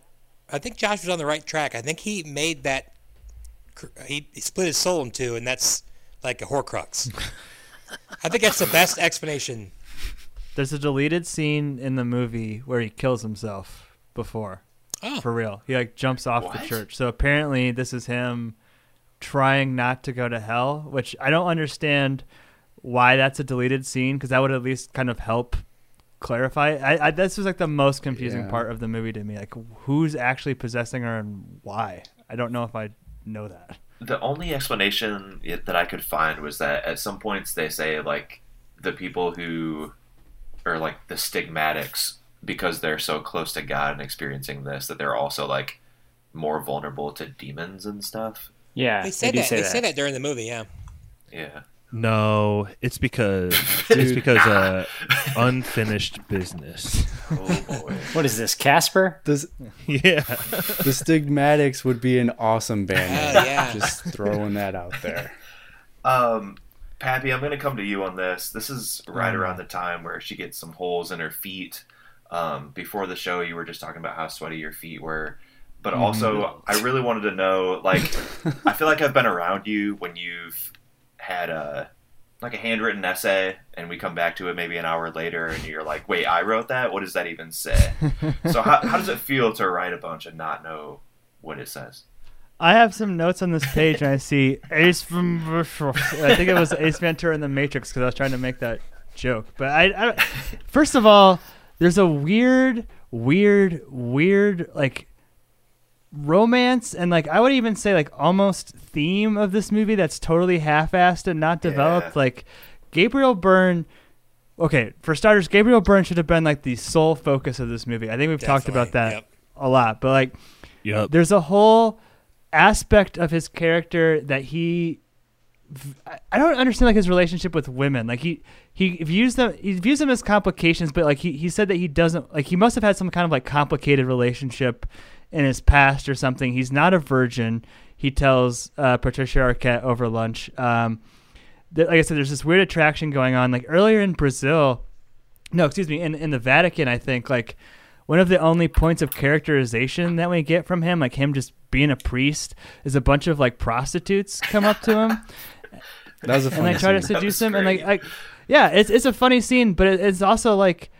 I think Josh was on the right track. I think he made that. He, he split his soul in two, and that's like a Horcrux. I think that's the best explanation. There's a deleted scene in the movie where he kills himself before. Oh. For real. He like jumps off the church. So apparently this is him trying not to go to hell, which I don't understand why that's a deleted scene because that would at least kind of help clarify. I, I this was like the most confusing Yeah. part of the movie to me. Like who's actually possessing her and why? I don't know if I know that. The only explanation that I could find was that at some points they say like the people who are like the stigmatics because they're so close to God and experiencing this that they're also like more vulnerable to demons and stuff. Yeah, They said do that. say They that. said that during the movie. Yeah. Yeah. No, it's because it's because uh, unfinished business. Oh boy. What is this, Casper? This, yeah. the Stigmatics would be an awesome band. Hell name. yeah. Just throwing that out there. Um, Pappy, I'm going to come to you on this. This is right Mm. around the time where she gets some holes in her feet. Um, before the show, you were just talking about how sweaty your feet were. But Mm-hmm. also, I really wanted to know like, I feel like I've been around you when you've had a like a handwritten essay and we come back to it maybe an hour later and you're like, wait, I wrote that? What does that even say? so how, how does it feel to write a bunch and not know what it says? I have some notes on this page, and I see Ace from. I think it was Ace Ventura in the Matrix because I was trying to make that joke. But I, I first of all, there's a weird, weird, weird like romance and like I would even say like almost theme of this movie that's totally half-assed and not developed. Yeah. Like Gabriel Byrne. Okay, for starters, Gabriel Byrne should have been like the sole focus of this movie. I think we've talked about that yep. a lot, but like Yep. there's a whole aspect of his character that he I- I don't understand like his relationship with women. Like he he views them he views them as complications, but like he, he said that he doesn't like he must have had some kind of like complicated relationship in his past or something. He's not a virgin. He tells uh, Patricia Arquette over lunch. Um, that, like I said, there's this weird attraction going on. Like earlier in Brazil, no, excuse me, in in the Vatican, I think like one of the only points of characterization that we get from him, like him just being a priest, is a bunch of like prostitutes come up to him That was a and funny like try to scene. That seduce was him, and like, like yeah, it's it's a funny scene, but it, it's also like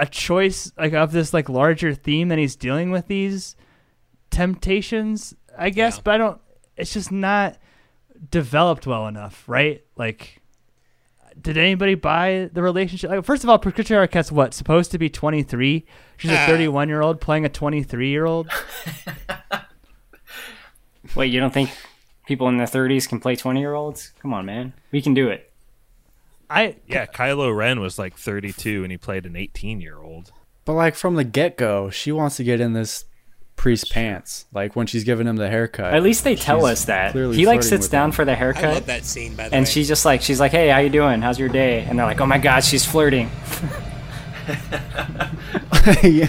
a choice like of this like larger theme that he's dealing with these temptations, I guess. Yeah. But I don't. It's just not developed well enough, right? Like, did anybody buy the relationship? Like, first of all, Patricia Arquette's what supposed to be twenty three. She's a Ah. thirty one year old playing a twenty three year old. Wait, you don't think people in their 30s can play 20 year olds? Come on, man. We can do it. I Yeah, Kylo Ren was like 32 and he played an 18 year old. But like from the get go, she wants to get in this priest pants. Like when she's giving him the haircut. At least they tell us that. He like sits down him. for the haircut. I love that scene, by the way. And way. she's just like, she's like, hey, how you doing? How's your day? And they're like, oh my god, she's flirting. yeah.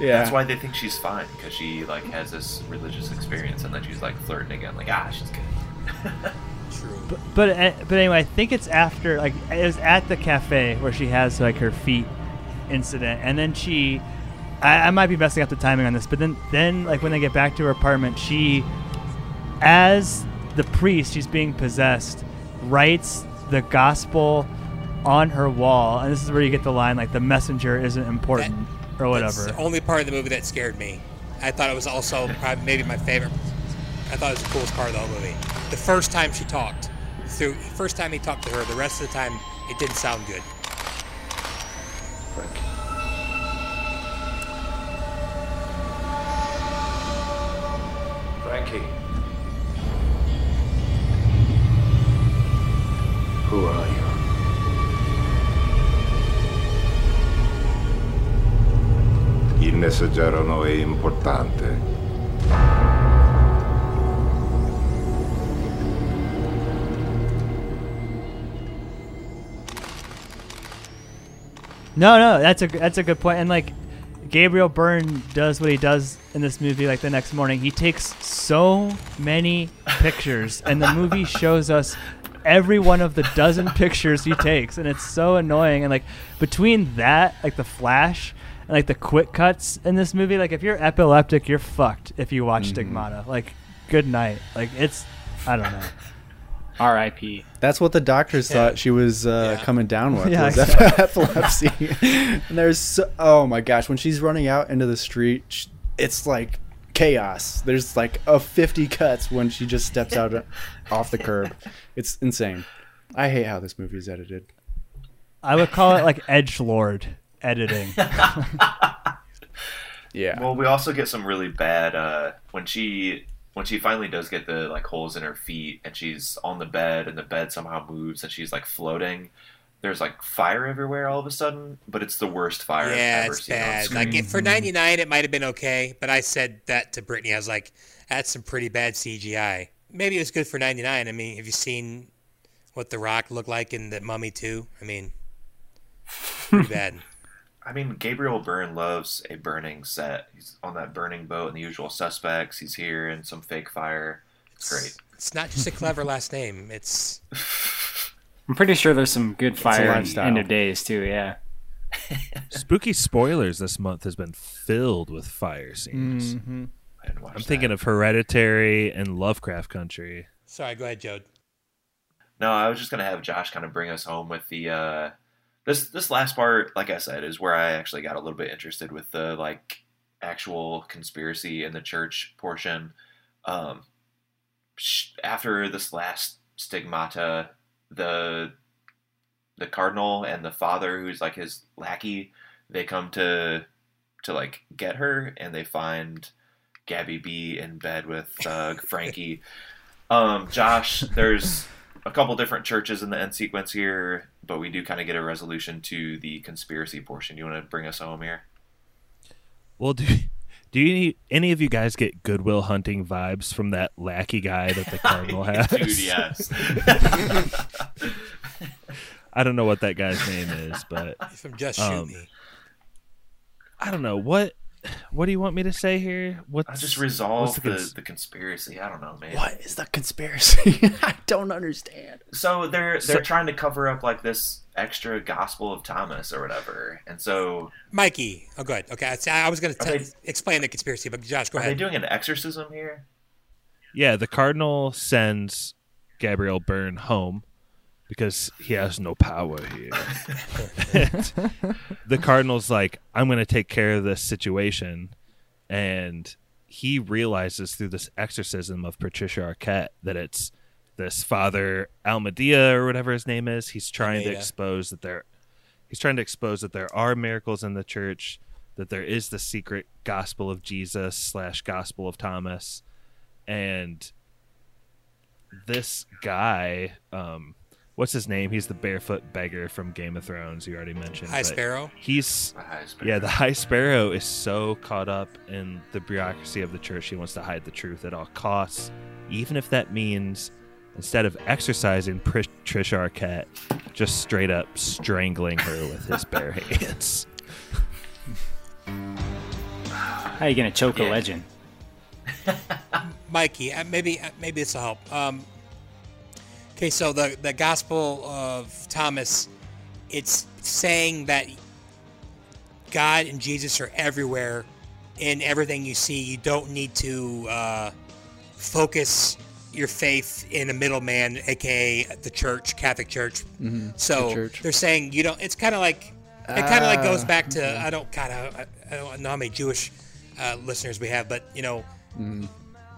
That's why they think she's fine because she like has this religious experience and then she's like flirting again, like ah, she's good. True. But uh, but anyway, I think it's after like it was at the cafe where she has like her feet incident, and then she, I, I might be messing up the timing on this, but then then like when they get back to her apartment, she, as the priest, she's being possessed, writes the gospel on her wall, and this is where you get the line like the messenger isn't important or That's whatever. the only part of the movie that scared me. I thought it was also probably maybe my favorite. I thought it was the coolest part of the whole movie. The first time she talked, through first time he talked to her, the rest of the time it didn't sound good. Frank. Frankie. Who are you? Il messaggero no è importante. No, no, that's a that's a good point. And like Gabriel Byrne does what he does in this movie. Like the next morning, he takes so many pictures, and the movie shows us every one of the dozen pictures he takes, and it's so annoying. And like between that, like the flash. And like the quick cuts in this movie, like if you're epileptic, you're fucked if you watch mm-hmm. Stigmata. Like, good night. Like it's, I don't know. R.I.P. That's what the doctors Yeah. thought she was uh, Yeah. coming down with. Yeah, was exactly. epilepsy. and there's so, oh my gosh, when she's running out into the street, sh- it's like chaos. There's like a 50 cuts when she just steps out off the curb. It's insane. I hate how this movie is edited. I would call it like edge lord editing. Yeah. Well, we also get some really bad uh, when she when she finally does get the like holes in her feet and she's on the bed and the bed somehow moves and she's like floating. There's like fire everywhere all of a sudden, but it's the worst fire yeah, I've ever it's seen bad. screen. Like if for mm-hmm. '99, it might have been okay, but I said that to Brittany. I was like, "That's some pretty bad CGI." Maybe it was good for '99. I mean, have you seen what The Rock looked like in the Mummy 2? I mean, pretty bad. I mean, Gabriel Byrne loves a burning set. He's on that burning boat in The Usual Suspects. He's here in some fake fire. It's great. It's not just a clever last name. It's I'm pretty sure there's some good fire in lifestyle. End of Days too. Yeah. Spooky spoilers this month has been filled with fire scenes. hmm I didn't watch I'm thinking of Hereditary and Lovecraft Country. sorry. Go ahead, Jode. No, I was just gonna have Josh kind of bring us home with the uh, this this last part. Like I said, is where I actually got a little bit interested with the like actual conspiracy in the church portion. Um, after this last stigmata, the the cardinal and the father, who's like his lackey, they come to to like get her, and they find Gabby B in bed with uh, Frankie. Um, Josh, there's a couple different churches in the end sequence here, but we do kind of get a resolution to the conspiracy portion. You want to bring us home here? Well, do do you need, any of you guys get Good Will Hunting vibes from that lackey guy that the cardinal has? Dude, yes. I don't know what that guy's name is, but From Just Shoot um, Me. I don't know what. What do you want me to say here? What I just resolve the, the cons- the conspiracy. I don't know, man. What is the conspiracy? I don't understand. So they're they're So- trying to cover up like this extra Gospel of Thomas or whatever, and so Mikey. Oh, good. Okay, I, I was going to explain the conspiracy, but Josh, go are ahead. Are they doing an exorcism here? Yeah, the cardinal sends Gabriel Byrne home because he has no power here. The cardinal's like, I'm going to take care of this situation. And he realizes through this exorcism of Patricia Arquette that it's this Father Alameida or whatever his name is. He's trying to expose that there he's trying to expose that there are miracles in the church, that there is the secret gospel of Jesus slash gospel of Thomas and this guy um what's his name he's the barefoot beggar from game of thrones you already mentioned High but Sparrow. he's The high spirit. yeah the high sparrow is so caught up in the bureaucracy of the church he wants to hide the truth at all costs even if that means instead of exercising Trish Arquette just straight up strangling her with his bare hands How are you gonna choke a legend? Mikey, uh, maybe uh, maybe this will help. Um, okay, so the the Gospel of Thomas, it's saying that God and Jesus are everywhere in everything you see. You don't need to uh, focus your faith in a middleman, aka the church, Catholic Church. Mm-hmm. So The church. they're saying you don't. It's kind of like it kind of like goes Ah, back to I don't kind of I, I don't know how many Jewish uh, listeners we have, but you know,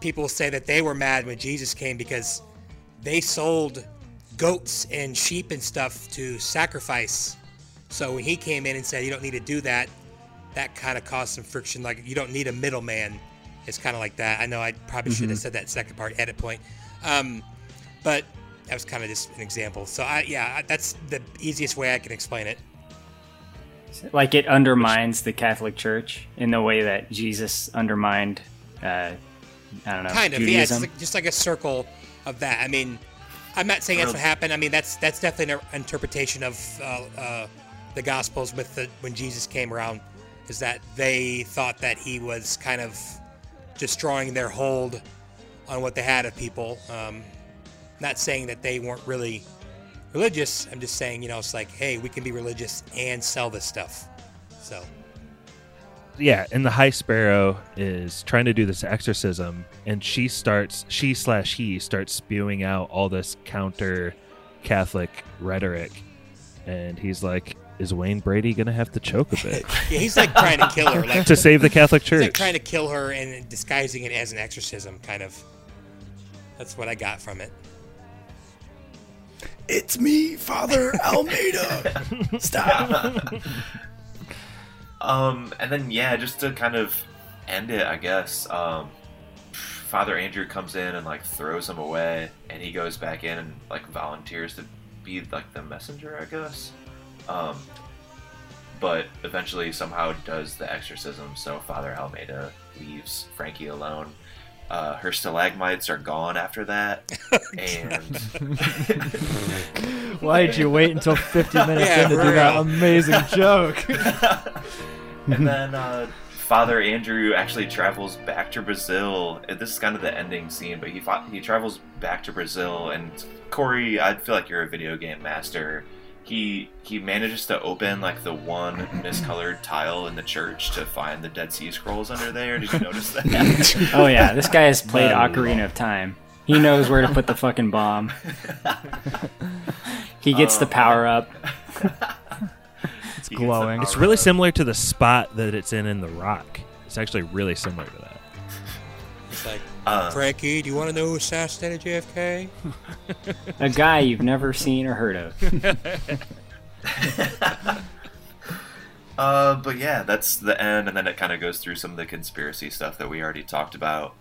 people say that they were mad when Jesus came because they sold goats and sheep and stuff to sacrifice. So when he came in and said you don't need to do that, that kind of caused some friction. Like you don't need a middleman. It's kind of like that. I know I probably should have said that second part edit point, um, but that was kind of just an example. So I yeah, that's the easiest way I can explain it. Like it undermines the Catholic Church in the way that Jesus undermined. Uh, I don't know. kind of yeah it's like, just like a circle of that. I mean i'm not saying that's what happened. I mean that's that's definitely an interpretation of uh, uh, the gospels with the when jesus came around is that they thought that he was kind of destroying their hold on what they had of people. Um, not saying that they weren't really religious. I'm just saying you know it's like hey we can be religious and sell this stuff. So yeah, and the High Sparrow is trying to do this exorcism, and she starts, she slash he starts spewing out all this counter Catholic rhetoric, and he's like, "Is Wayne Brady gonna have to choke a bit yeah he's like trying to kill her like to save the Catholic He's Church?" like trying to kill her and disguising it as an exorcism, kind of. That's what I got from it. It's me, Father Alameida. Stop. Um, and then yeah, just to kind of end it, I guess. Um, Father Andrew comes in and like throws him away, and he goes back in and like volunteers to be like the messenger, I guess. Um, but eventually somehow does the exorcism, so Father Alameida leaves Frankie alone. Uh, her stalagmites are gone after that, and Why did you wait until 50 minutes Yeah, in to for do that amazing joke? and then uh, Father Andrew actually travels back to Brazil. This is kind of the ending scene, but he fought, he travels back to Brazil. And Corey, I feel like you're a video game master. He he manages to open like the one miscolored tile in the church to find the Dead Sea Scrolls under there. Did you notice that? Oh yeah, this guy has played No. Ocarina of Time. He knows where to put the fucking bomb. he gets the oh, power up. It's glowing. It's really similar to the spot that it's in in The Rock. It's actually really similar to that. It's like, Uh, Frankie, do you want to know who assassinated JFK? A guy you've never seen or heard of. Uh, but yeah, that's the end, and then it kind of goes through some of the conspiracy stuff that we already talked about.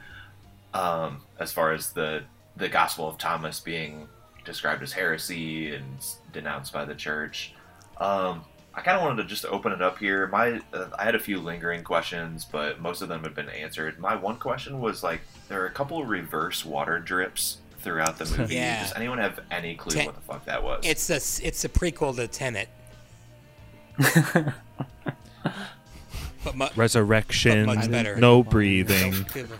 Um, as far as the the Gospel of Thomas being described as heresy and denounced by the church. Um, I kind of wanted to just open it up here. My uh, I had a few lingering questions, but most of them have been answered. My one question was like, there are a couple of reverse water drips throughout the movie. Yeah. Does anyone have any clue Ten- what the fuck that was? It's a it's a prequel to Tenet. but mu- Resurrection, But much better. no breathing. Don't give a-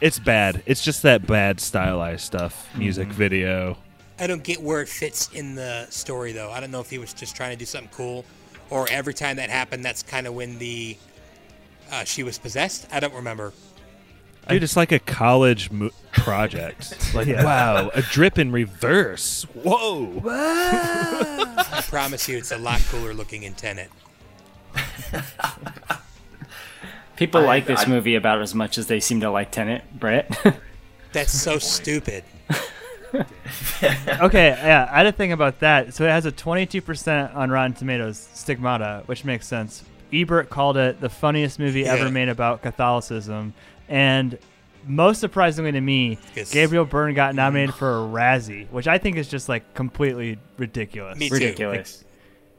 It's bad. It's just that bad stylized stuff. Music Mm-hmm. video. I don't get where it fits in the story though. I don't know if he was just trying to do something cool, or every time that happened, that's kind of when the uh, she was possessed. I don't remember. Dude, it's like a college mo- project. like, wow, a drip in reverse. Whoa. I promise you, it's a lot cooler looking in Tenet. People I- like this I- movie about as much as they seem to like Tenet, Brett. That's so stupid. okay, yeah, I had a thing about that. So it has a 22% on Rotten Tomatoes, Stigmata, which makes sense. Ebert called it the funniest movie Yeah. ever made about Catholicism. And most surprisingly to me, Yes. Gabriel Byrne got nominated for a Razzie, which I think is just like completely ridiculous. Me too. Ridiculous.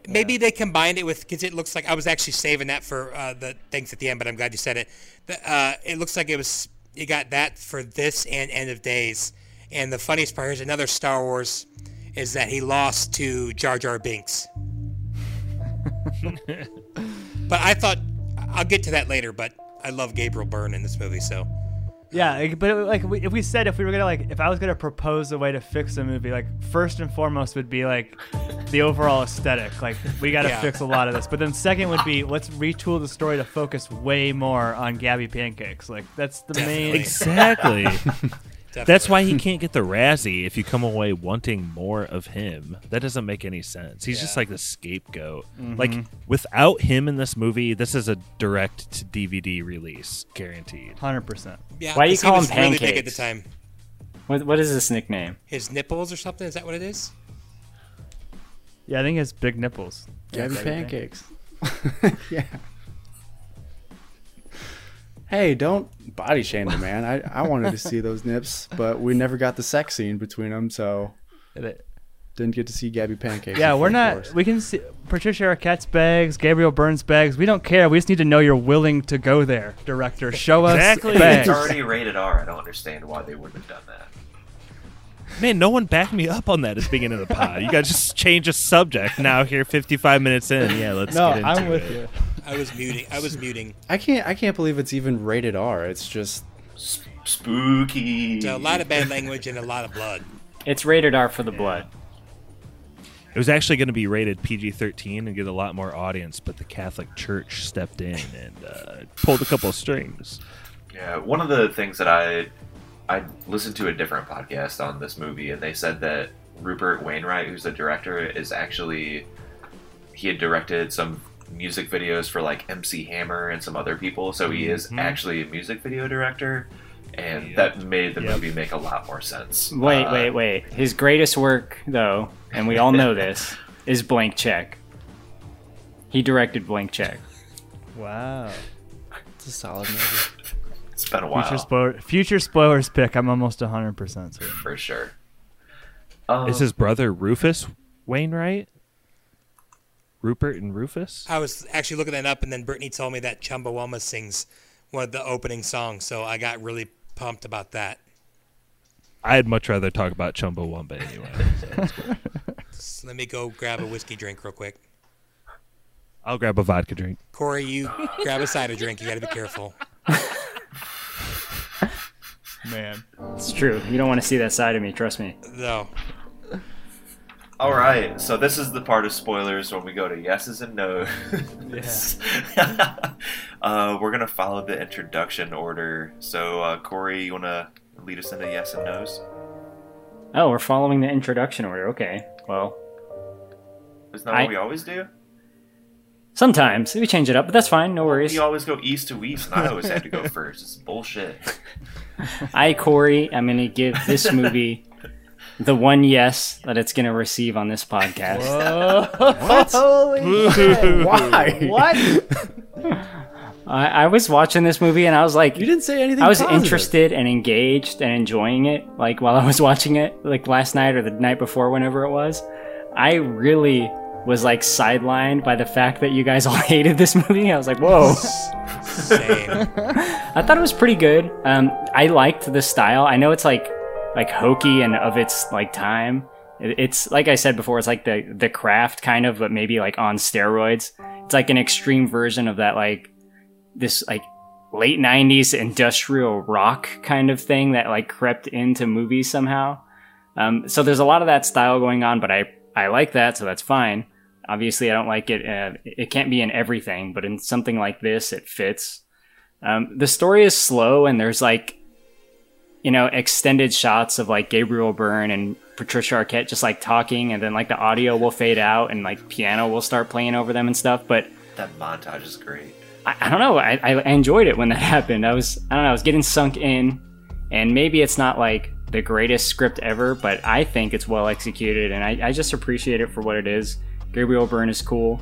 Maybe they combined it with because it looks like I was actually saving that for uh, the things at the end, but I'm glad you said it. The, uh, it looks like it was you got that for this and End of Days, and the funniest part here's another Star Wars is that he lost to Jar Jar Binks. but I thought I'll get to that later. But I love Gabriel Byrne in this movie, so Yeah, but it- like we- if we said if we were gonna like if I was gonna propose a way to fix a movie, like first and foremost would be like the overall aesthetic. Like we gotta Yeah. fix a lot of this. But then second would be let's retool the story to focus way more on Gabby pancakes. Like that's the Definitely. main. Exactly. definitely. That's why he can't get the Razzie if you come away wanting more of him. That doesn't make any sense. He's just like the scapegoat. Mm-hmm. Like without him in this movie, this is a direct to DVD release, guaranteed. Hundred percent. yeah. Why do you he call was him really big at the time. What, what is this nickname? His nipples or something? Is that what it is? Yeah, I think it's big nipples. Gabby Gabby pancakes. yeah. Hey, don't body shame the man. I, I wanted to see those nips, but we never got the sex scene between them, so didn't get to see Gabby pancakes. Yeah, we're not. force. We can see Patricia Arquette's bags, Gabriel Byrne's bags. We don't care. We just need to know you're willing to go there, director. Show us Exactly. bags. It's already rated R. I don't understand why they wouldn't have done that. Man, no one backed me up on that at the beginning of the pod. You guys just change a subject now. Here, 55 minutes in. Yeah, let's No, get into I'm with it. you. I was muting. I was muting. I can't. I can't believe it's even rated R. It's just Spooky. So a lot of bad language and a lot of blood. It's rated R for the blood. It was actually going to be rated PG 13 and get a lot more audience, but the Catholic Church stepped in and uh, pulled a couple of strings. Yeah, one of the things that I I listened to a different podcast on this movie, and they said that Rupert Wainwright, who's the director, is actually he had directed some music videos for like MC Hammer and some other people, so he is Mhm. actually a music video director, and Yep. that made the Yep. movie make a lot more sense. Wait, Uh, wait, wait. His greatest work, though, and we all know this, is Blank Check. He directed Blank Check. Wow. it's a solid movie. It's been a while Future spoiler, future spoilers pick. I'm almost 100 percent certain. for sure. Um, Is his brother Rufus Wainwright? Rupert and Rufus? I was actually looking that up, and then Brittany told me that Chumbawamba sings one of the opening songs, so I got really pumped about that. I'd much rather talk about Chumbawamba anyway. so that's cool. So let me go grab a whiskey drink real quick. I'll grab a vodka drink. Corey, you grab a cider drink. You got to be careful. Man. It's true. You don't want to see that side of me, trust me. No. All right, so this is the part of spoilers when we go to yeses and nos. Uh, we're gonna follow the introduction order. So, uh, Corey, you wanna lead us into yes and nos? Oh, we're following the introduction order. Okay. Well, Isn't that I- what we always do? sometimes we change it up, but that's fine. No worries. We always go east to west, and I always have to go first. It's bullshit. I, Corey, I'm to give this movie the one yes that it's going to receive on this podcast. What? Holy shit. Why? What? I, I was watching this movie and I was like, You didn't say anything. I was positive. interested and engaged and enjoying it, like while I was watching it, like last night or the night before, whenever it was. I really was like sidelined by the fact that you guys all hated this movie. I was like, whoa. Same. I thought it was pretty good. Um, I liked the style. I know it's like like hokey and of its like time. It's like I said before. It's like the the craft kind of, but maybe like on steroids. It's like an extreme version of that like this like late '90s industrial rock kind of thing that like crept into movies somehow. Um, so there's a lot of that style going on, but I I like that, so that's fine. Obviously, I don't like it. Uh, it can't be in everything, but in something like this, it fits. Um, the story is slow, and there's like, you know, extended shots of like Gabriel Byrne and Patricia Arquette just like talking, and then like the audio will fade out, and like piano will start playing over them and stuff. But That montage is great. I, I don't know. I, I enjoyed it when that happened. I was I don't know. I was getting sunk in, and maybe it's not like the greatest script ever, but I think it's well executed, and I, I just appreciate it for what it is. Gabriel Byrne is cool.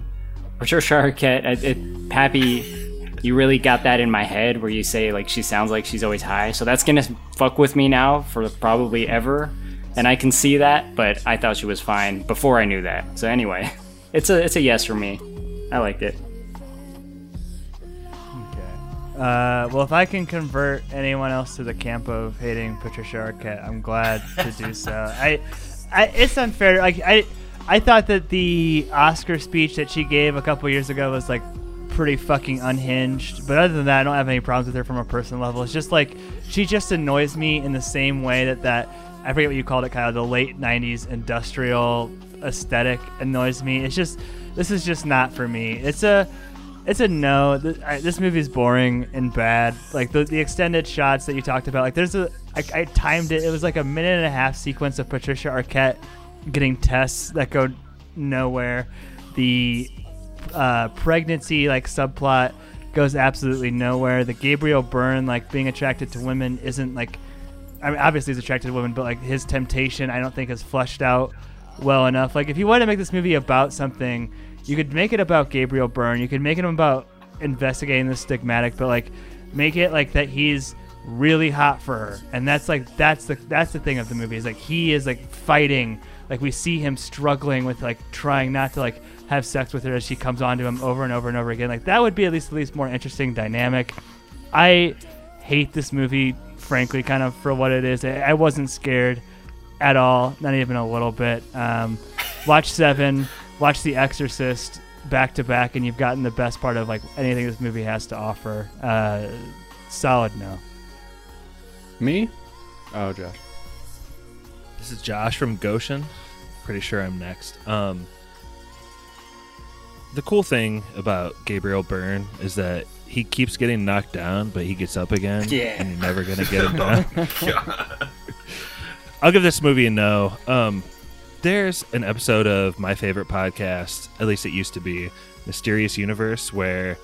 Patricia Arquette, it, it, Pappy, you really got that in my head where you say like she sounds like she's always high, so that's gonna fuck with me now for probably ever, and I can see that. But I thought she was fine before I knew that. So anyway, it's a it's a yes for me. I liked it. Uh, well, if I can convert anyone else to the camp of hating Patricia Arquette, I'm glad to do so. I, I, it's unfair. Like I, I thought that the Oscar speech that she gave a couple years ago was like pretty fucking unhinged. But other than that, I don't have any problems with her from a personal level. It's just like she just annoys me in the same way that that I forget what you called it, kind of the late '90s industrial aesthetic annoys me. It's just this is just not for me. It's a it's a no. This movie is boring and bad. Like the, the extended shots that you talked about. Like there's a I, I timed it. It was like a minute and a half sequence of Patricia Arquette getting tests that go nowhere. The uh, pregnancy like subplot goes absolutely nowhere. The Gabriel Byrne like being attracted to women isn't like. I mean, obviously he's attracted to women, but like his temptation, I don't think is fleshed out well enough. Like if you wanted to make this movie about something, you could make it about Gabriel Byrne. You could make it about investigating the stigmatic, but like make it like that he's really hot for her, and that's like that's the that's the thing of the movie is like he is like fighting. Like we see him struggling with like trying not to like have sex with her as she comes on to him over and over and over again. Like that would be at least at least more interesting dynamic. I hate this movie, frankly, kind of for what it is. I I wasn't scared at all, not even a little bit. Um, watch Seven, watch The Exorcist back to back, and you've gotten the best part of like anything this movie has to offer. Uh, solid no. Me? Oh, Josh. This is Josh from Goshen. Pretty sure I'm next. Um, the cool thing about Gabriel Byrne is that he keeps getting knocked down, but he gets up again. Yeah. And you're never gonna get him down. I'll give this movie a no. Um, there's an episode of my favorite podcast, at least it used to be, Mysterious Universe, where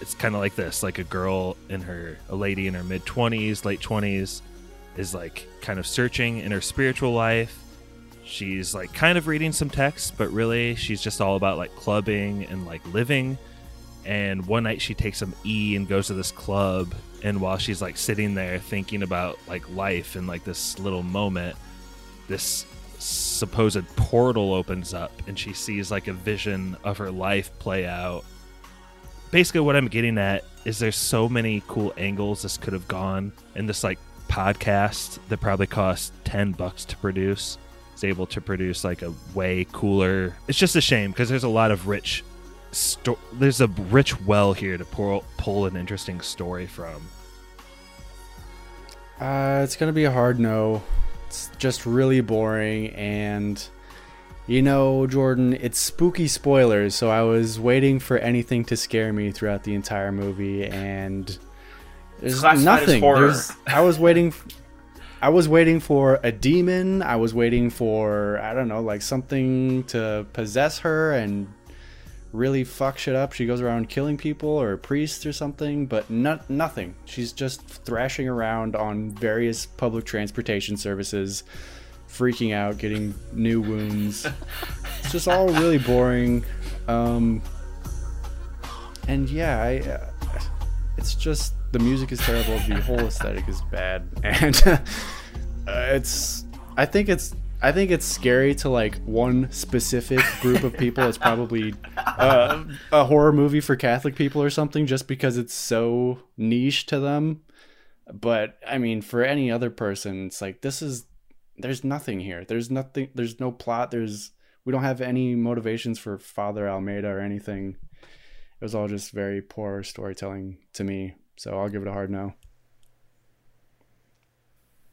it's kind of like this like a girl in her, a lady in her mid 20s, late 20s, is like kind of searching in her spiritual life. She's like kind of reading some texts, but really she's just all about like clubbing and like living. And one night she takes some E and goes to this club. And while she's like sitting there thinking about like life and like this little moment, this supposed portal opens up and she sees like a vision of her life play out. Basically, what I'm getting at is there's so many cool angles this could have gone, in this like podcast that probably cost 10 bucks to produce is able to produce like a way cooler. It's just a shame because there's a lot of rich. Sto- there's a rich well here to pull, pull an interesting story from. Uh, it's gonna be a hard no. It's just really boring, and You know, Jordan, it's spooky spoilers, so I was waiting for anything to scare me throughout the entire movie, and there's classified nothing. horror. There's, I was waiting. I was waiting for a demon. I was waiting for I don't know, like something to possess her and really fuck shit up. She goes around killing people or a priest or something, but not nothing. She's just thrashing around on various public transportation services, freaking out, getting new wounds. it's just all really boring. Um, and yeah, I, uh, it's just the music is terrible. The whole aesthetic is bad, and uh, it's. I think it's. I think it's scary to like one specific group of people. It's probably uh, a horror movie for Catholic people or something, just because it's so niche to them. But I mean, for any other person, it's like this is. There's nothing here. There's nothing. There's no plot. There's. We don't have any motivations for Father Alameida or anything. It was all just very poor storytelling to me. So I'll give it a hard no.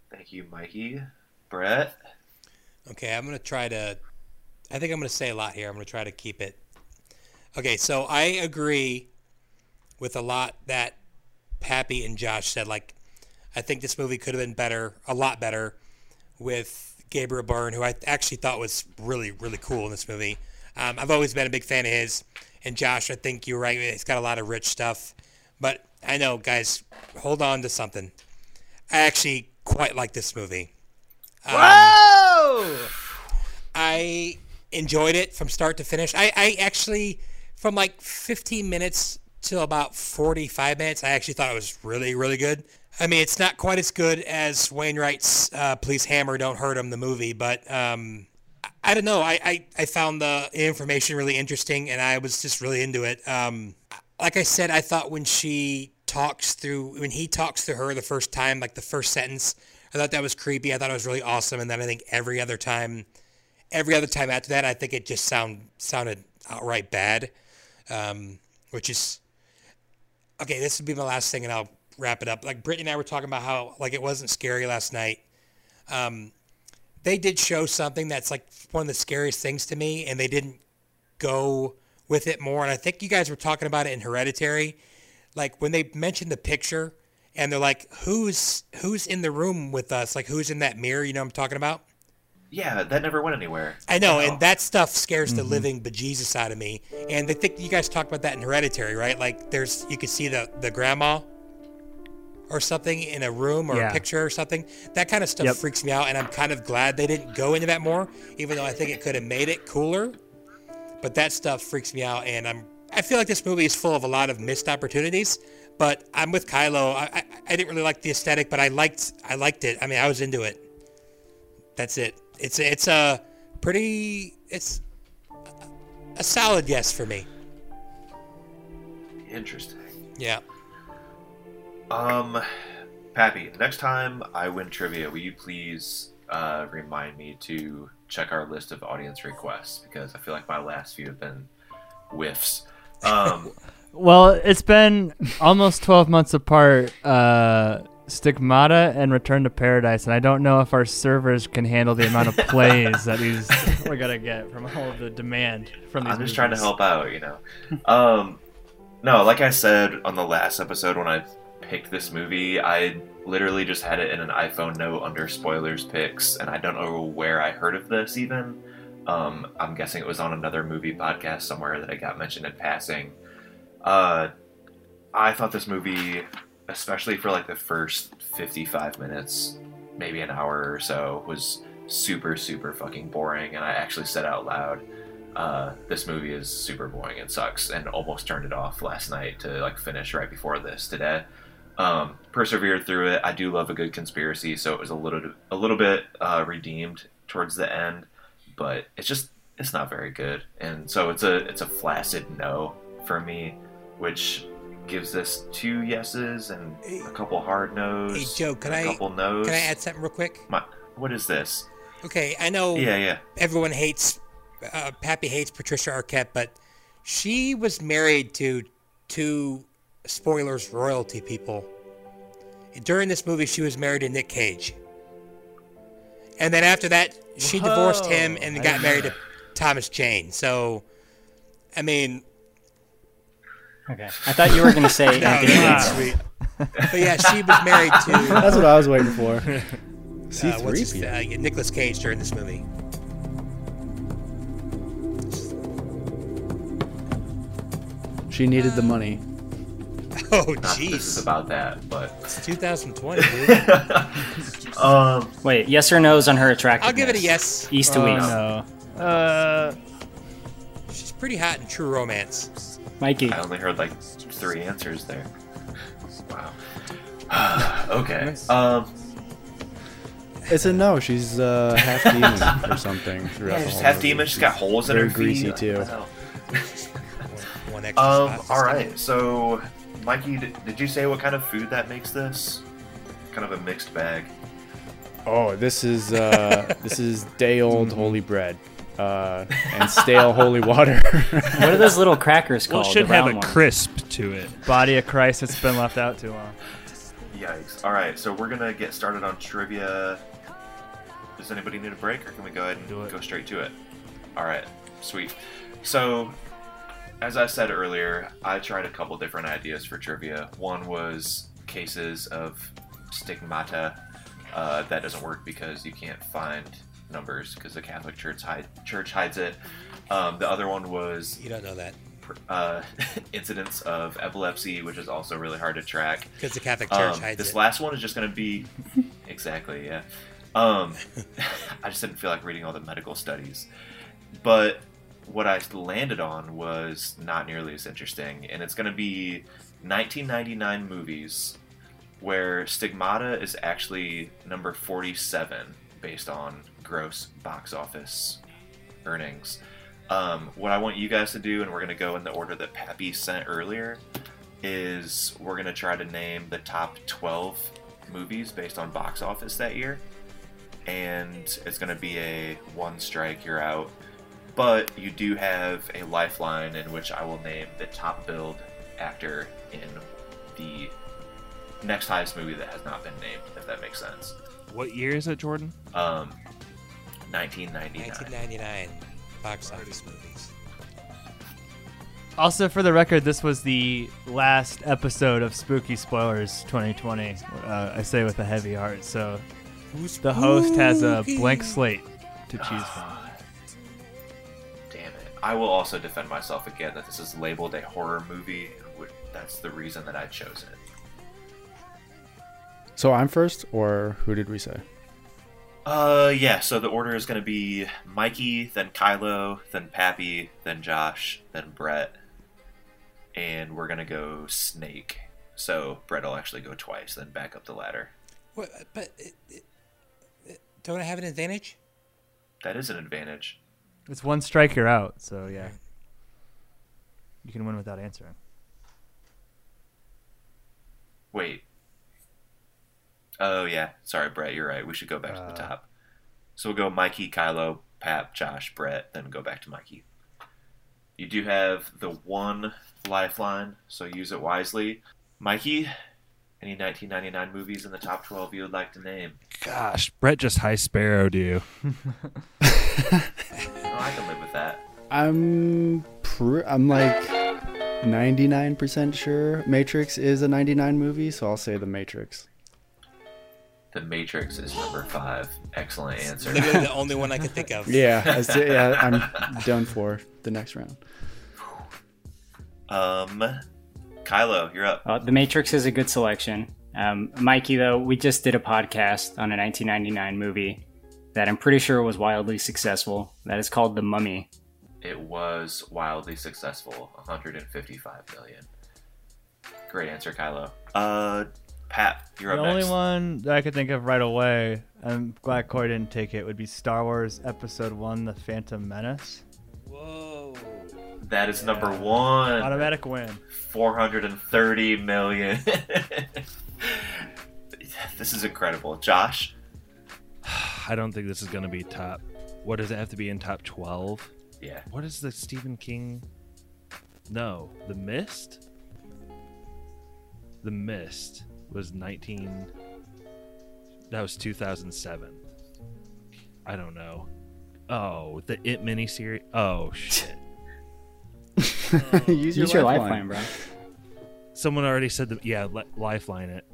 Thank you, Mikey. Brett. Okay, I'm gonna try to. I think I'm gonna say a lot here. I'm gonna try to keep it. Okay, so I agree with a lot that Pappy and Josh said. Like, I think this movie could have been better, a lot better, with Gabriel Byrne, who I actually thought was really, really cool in this movie. Um, I've always been a big fan of his. And Josh, I think you're right. It's got a lot of rich stuff. But I know, guys, hold on to something. I actually quite like this movie. Um, Whoa! I enjoyed it from start to finish. I, I actually, from like 15 minutes till about 45 minutes, I actually thought it was really, really good. I mean, it's not quite as good as Wainwright's uh, Please Hammer, Don't Hurt Him, the movie, but um, I, I don't know. I, I, I found the information really interesting and I was just really into it. Um, like I said, I thought when she talks through, when he talks to her the first time, like the first sentence, I thought that was creepy. I thought it was really awesome. And then I think every other time, every other time after that, I think it just sound sounded outright bad, um, which is okay. This would be my last thing, and I'll wrap it up. Like Brittany and I were talking about how like it wasn't scary last night. Um, they did show something that's like one of the scariest things to me, and they didn't go with it more. And I think you guys were talking about it in Hereditary, like when they mentioned the picture, and they're like, "Who's who's in the room with us? Like who's in that mirror?" You know what I'm talking about? Yeah, that never went anywhere. I know, and that stuff scares the mm-hmm. living bejesus out of me. And I think you guys talked about that in Hereditary, right? Like, there's you could see the the grandma or something in a room or Yeah. a picture or something. That kind of stuff Yep. freaks me out, and I'm kind of glad they didn't go into that more, even though I think it could have made it cooler. But that stuff freaks me out, and I'm I feel like this movie is full of a lot of missed opportunities. But I'm with Kylo. I, I, I didn't really like the aesthetic, but I liked I liked it. I mean, I was into it. That's it. It's it's a pretty it's a solid yes for me. Interesting. Yeah. Um, Pappy, next time I win trivia, will you please uh, remind me to check our list of audience requests because I feel like my last few have been whiffs. Um, Well, it's been almost 12 months apart. Uh, Stigmata and Return to Paradise, and I don't know if our servers can handle the amount of plays that these we're gonna get from all of the demand from these. I'm just trying to help out, you know. Um, no, like I said on the last episode when I picked this movie, I literally just had it in an iPhone note under spoilers picks, and I don't know where I heard of this even. Um, I'm guessing it was on another movie podcast somewhere that I got mentioned in passing. Uh, I thought this movie, especially for like the first 55 minutes, maybe an hour or so, was super, super fucking boring, and I actually said out loud, uh, this movie is super boring and sucks and almost turned it off last night to like finish right before this today. Um, persevered through it. I do love a good conspiracy so it was a little a little bit uh, redeemed towards the end but it's just it's not very good and so it's a it's a flaccid no for me which gives this two yeses and a couple hard no's Hey Joe, can a I couple no's can I add something real quick? My, what is this Okay, I know. Yeah, yeah. Everyone hates uh, Pappy hates Patricia Arquette, but she was married to two spoilers royalty people. During this movie, she was married to Nick Cage, and then after that, she divorced him and Whoa, got married to, Thomas Jane. So, I mean, Okay. I thought you were going to say no, Anthony no, Daniels. sweet. But yeah, she was married to That's what I was waiting for. uh, what's his, C3PO. uh, Nicholas Cage during this movie. She needed the money. Oh, Not that this is jeez. about that, but It's 2020, dude. um, Wait, yes or no's on her attractiveness? I'll give it a yes. East to Oh, west. no. Uh, She's pretty hot in True Romance. Mikey. I only heard like three answers there. Wow. okay. Um, It's a no. She's uh, half demon or something. throughout yeah, the she's whole half movie. demon. She's got holes in very her greasy feet. too. I don't. One extra Um. spot. All right. So, Mikey, did, did you say what kind of food that makes this? Kind of a mixed bag. Oh, this is uh, this is day old holy bread, uh, and stale holy water. What are those little crackers called? Well, called? it should have a ones? crisp to it. body of Christ that's been left out too long. Yikes. All right. So we're gonna get started on trivia. Does anybody need a break, or can we go ahead and Do it. go straight to it? All right. Sweet. So, as I said earlier, I tried a couple different ideas for trivia. One was cases of stigmata. Uh, that doesn't work because you can't find numbers because the Catholic Church, hide, Church hides it. Um, the other one was You don't know that. uh, incidents of epilepsy, which is also really hard to track. Because the Catholic Church Um, hides this it. This last one is just going to be exactly, yeah. Um, I just didn't feel like reading all the medical studies, but what I landed on was not nearly as interesting, and it's going to be 1999 movies where Stigmata is actually number 47 based on gross box office earnings. Um, what I want you guys to do, and we're going to go in the order that Pappy sent earlier, is we're going to try to name the top 12 movies based on box office that year. And it's going to be a one strike, you're out. But you do have a lifeline in which I will name the top billed actor in the next highest movie that has not been named, if that makes sense. What year is it, Jordan? Um, 1999. 1999 box office movies. Also, for the record, this was the last episode of Spooky Spoilers 2020. Uh, I say with a heavy heart. So the host has a blank slate to choose from. Damn it. I will also defend myself again that this is labeled a horror movie. and would- That's the reason that I chose it. so I'm first, or who did we say? Uh, yeah, so the order is going to be Mikey, then Kylo, then Pappy, then Josh, then Brett. And we're going to go Snake. So Brett will actually go twice, then back up the ladder. What, but it, it, it- don't I have an advantage? That is an advantage. It's one strike, you're out. So yeah, you can win without answering. Wait. Oh, yeah. Sorry, Brett, you're right. We should go back to Uh. the top. So we'll go Mikey, Kylo, Pap, Josh, Brett, then go back to Mikey. You do have the one lifeline, so use it wisely. Mikey, any 1999 movies in the top 12 you would like to name? Gosh, Brett just high sparrowed you. No, I can live with that. I'm pr- I'm like 99% sure Matrix is a 99 movie, so I'll say The Matrix. The Matrix is number five. Excellent answer. Literally the only one I could think of. Yeah, I say- yeah, I'm done for the next round. Um, Kylo, you're up. Uh, the Matrix is a good selection. Um, Mikey, though, we just did a podcast on a 1999 movie that I'm pretty sure was wildly successful. That is called The Mummy. It was wildly successful, 155 million. Great answer, Kylo. Uh, Pat, you're the up only next. one that I could think of right away, I'm glad Corey didn't take it, would be Star Wars Episode 1 The Phantom Menace. Whoa. That is number one. Automatic win. 430 million. this is incredible. Josh, I don't think this is going to be top. What does it have to be in top 12? yeah. What is the Stephen King? No, The Mist? The Mist was 19. That was 2007. I don't know. Oh, the It miniseries. Oh shit! Use your, Use your lifeline. lifeline, bro. Someone already said that. Yeah, li- lifeline it.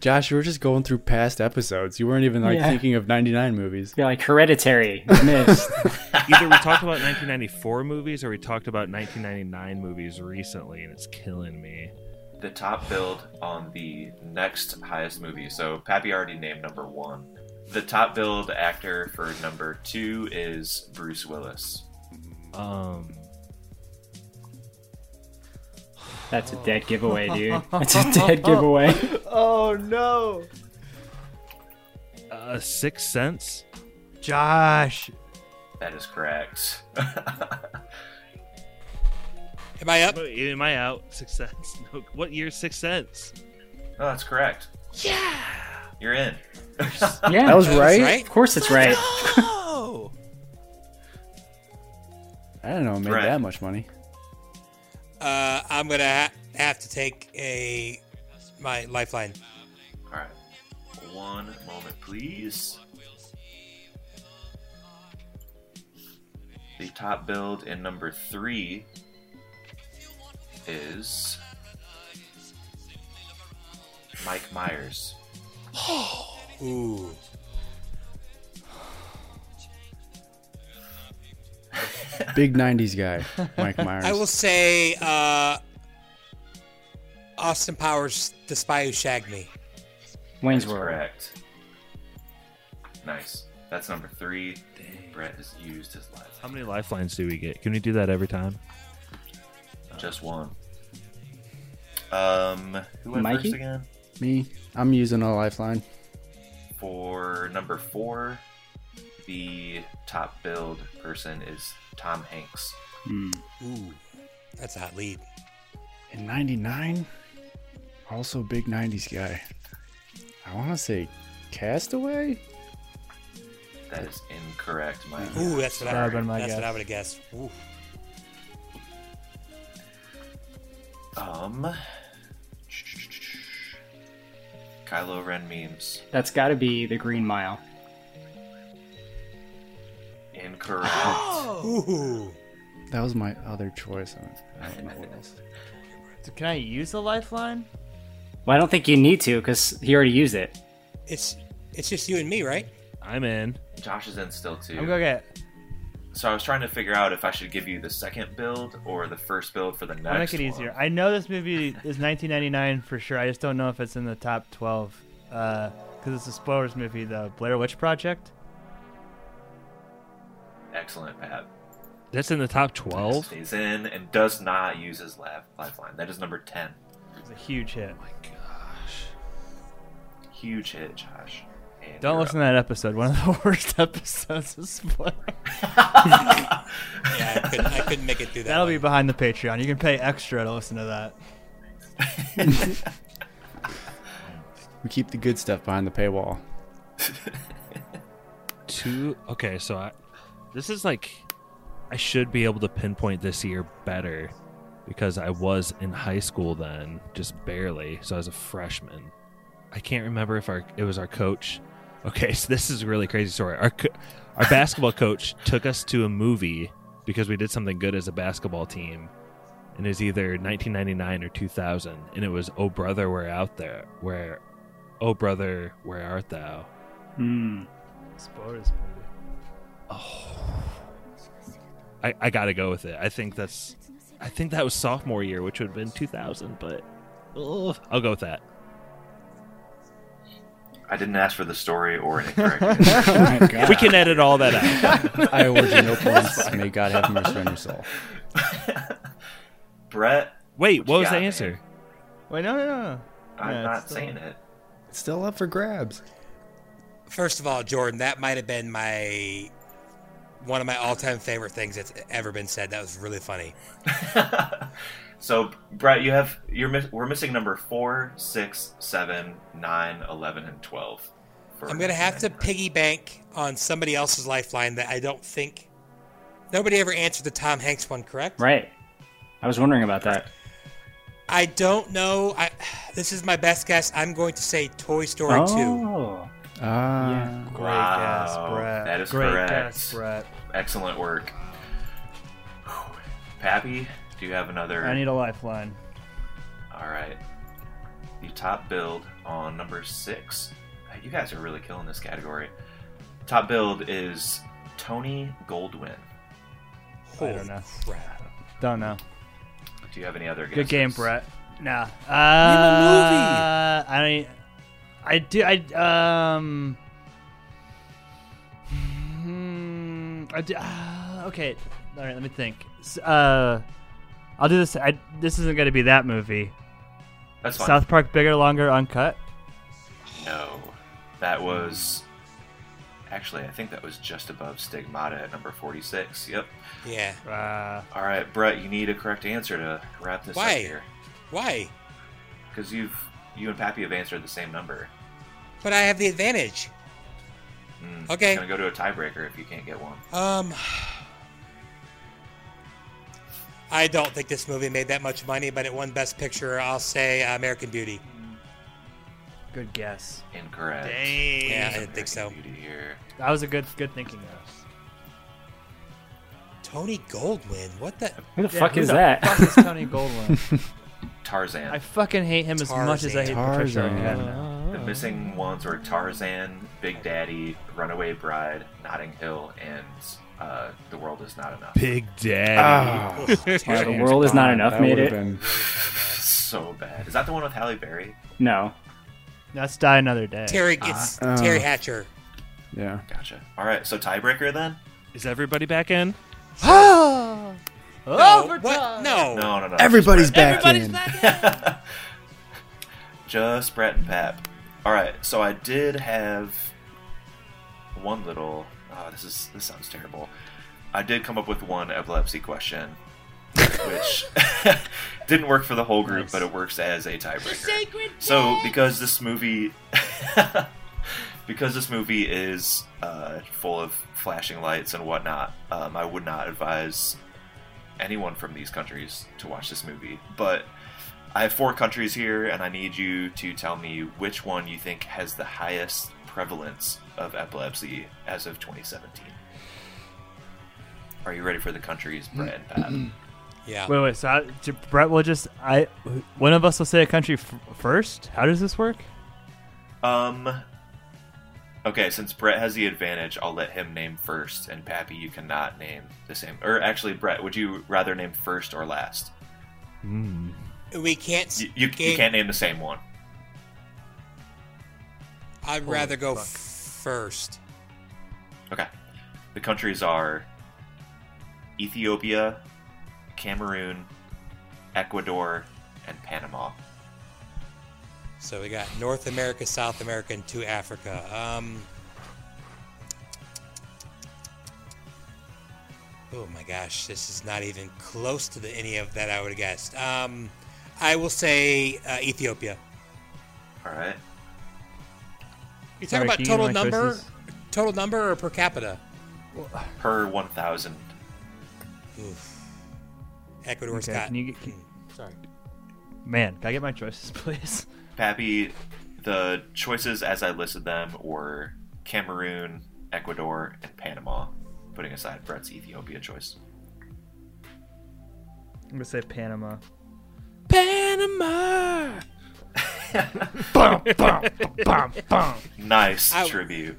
Josh, you were just going through past episodes. You weren't even like Yeah. thinking of 99 movies. You're like hereditary. Missed. Either we talked about 1994 movies or we talked about 1999 movies recently, and it's killing me. The top build on the next highest movie. So Pappy already named number one. The top build actor for number two is Bruce Willis. Um, That's a dead giveaway, dude. That's a dead giveaway. Oh no, uh, Sixth Sense. Josh. That is correct. Am I up? Am I out? Sixth Sense. No, what year? Six cents. Oh, that's correct. Yeah. You're in. Yeah, That was That was right? right. Of course, it's right. Oh. I don't know. It made Right. that much money. Uh, I'm gonna ha- have to take a my lifeline. All right. One moment, please. The top build in number three is Mike Myers. Ooh. Big 90s guy, Mike Myers. I will say uh, Austin Powers, The Spy Who Shagged Me. Wayne's That's World. correct. Nice. That's number three. Brett has used his life. How many lifelines do we get? Can we do that every time? Just one. Um, who went Mikey? first again? Me, I'm using a lifeline. For number four, the top build person is Tom Hanks. Hmm. Ooh, that's a hot lead. In 99, also big 90s guy. I want to say Castaway? That is incorrect, Mike. Ooh, that's what That I would've been That's what. I would have guessed. Ooh. Um, Kylo Ren memes. That's got to be the Green Mile. Incorrect. Oh. Ooh. That was my other choice. I don't know what else. So can I use the lifeline? Well, I don't think you need to because he already used it. It's it's just you and me, right? I'm in. Josh is in still too. I'm gonna get. So I was trying to figure out if I should give you the second build or the first build for the next. I'll make it easier. I know this movie is 1999 for sure. I just don't know if it's in the top 12 uh, because it's a spoilers movie, the Blair Witch Project. Excellent, Pat. That's in the top 12. Stays in and does not use his laugh, lifeline. That is number ten. It's a huge hit. Oh my gosh. Huge hit, Josh. And Don't you're listen to that episode. One of the worst episodes of spoilers. Yeah, I couldn't, I couldn't make it through that. That'll one. be behind the Patreon. You can pay extra to listen to that. We keep the good stuff behind the paywall. Two. Okay, so I. This is like. I should be able to pinpoint this year better because I was in high school then, just barely. So I was a freshman. I can't remember if our it was our coach. Okay, so this is a really crazy story. Our our basketball coach took us to a movie because we did something good as a basketball team, and it was either 1999 or 2000, and it was "Oh brother, where out there? Where, oh brother, where art thou?" Hmm. Spoilers movie. I, I gotta go with it. I think that's, I think that was sophomore year, which would have been 2000. But ugh, I'll go with that. I didn't ask for the story or an incorrect. Oh. We can edit all that out. I award you no points. May God have mercy on your soul. Brett, Wait, What what was the got, man? answer? Wait, no, no, no. I'm Yeah, not still- saying it. It's still up for grabs. First of all, Jordan, that might have been my one of my all-time favorite things that's ever been said. That was really funny. so, Brett, you have you're we're missing number four, six, seven, nine, eleven, and twelve. I'm gonna have to 1999. piggy bank on somebody else's lifeline that I don't think nobody ever answered the Tom Hanks one, correct? Right. I was wondering about that. I don't know. I this is my best guess. I'm going to say Toy Story 2. Oh. Ah. Great Wow, guess, Brett. that is Great correct. guess, Brett. Excellent work. Whew. Pappy, do you have another? I need a lifeline. All right. The top build on number six. You guys are really killing this category. Top build is Tony Goldwyn. I don't know. crap. Don't know. Do you have any other guesses? Good game, Brett. Nah. Uh, I I do. I um. hmm, I do, uh, okay. All right. Let me think. S- Uh, I'll do this. I, this isn't going to be that movie. That's fine. South Park, bigger, longer, uncut. No, that was actually I think that was just above Stigmata at number forty-six. Yep. Yeah. Uh, All right, Brett, you need a correct answer to wrap this Why? up here Why? because you've you and Pappy have answered the same number. But I have the advantage. Mm, Okay. It's gonna go to a tiebreaker if you can't get one. Um, I don't think this movie made that much money, but it won Best Picture. I'll say uh, American Beauty. good guess. Incorrect. Yeah, I didn't think so. Beauty here. That was a good good thinking. Though. Tony Goldwyn. What the? Who the Yeah, fuck who is the that? fuck is Tony Goldwyn? Tarzan. I fucking hate him as much as I hate Patricia Tarzan. Arquette now. The missing ones were Tarzan, Big Daddy, Runaway Bride, Notting Hill, and uh, The World Is Not Enough. Big Daddy. Ah, Yeah, the world is not enough. that Made it. been- So bad. Is that the one with Halle Berry? No. Let's die another day. Teri. It's Ah. Teri Hatcher. Yeah. Gotcha. All right, so tiebreaker then? Is everybody back in? No. What? No. No, no, no. Everybody's just back in. Brett. just Brett and Pap. All right, so I did have one little. Oh, this is this sounds terrible. I did come up with one epilepsy question, which didn't work for the whole group, but it works as a tiebreaker. So because this movie, because this movie is uh, full of flashing lights and whatnot, um, I would not advise anyone from these countries to watch this movie. But I have four countries here, and I need you to tell me which one you think has the highest prevalence of epilepsy as of 2017. Are you ready for the countries, Brett and Pat? Yeah. Wait, wait. So I, j- Brett will just I. One of us will say a country f- first. How does this work? Um. Okay, since Brett has the advantage, I'll let him name first, and Pappy, you cannot name the same. Or actually, Brett, would you rather name first or last? Hmm. We can't. s- You, you, you can't name the same one. I'd rather go first. Okay. The countries are Ethiopia, Cameroon, Ecuador, and Panama. So we got North America, South America, and two Africa. Um, oh my gosh, this is not even close to the, any of that I would have guessed. Um, I will say uh, Ethiopia. All right. You Sorry, talking about can you give total number, choices? total number, or per capita? Per 1,000. Oof. Ecuador's Okay, got. can you get- can- Hmm, sorry. Man, can I get my choices, please? Pappy, the choices as I listed them were Cameroon, Ecuador, and Panama, putting aside Brett's Ethiopia choice. I'm gonna say Panama. Panama. Nice I- tribute.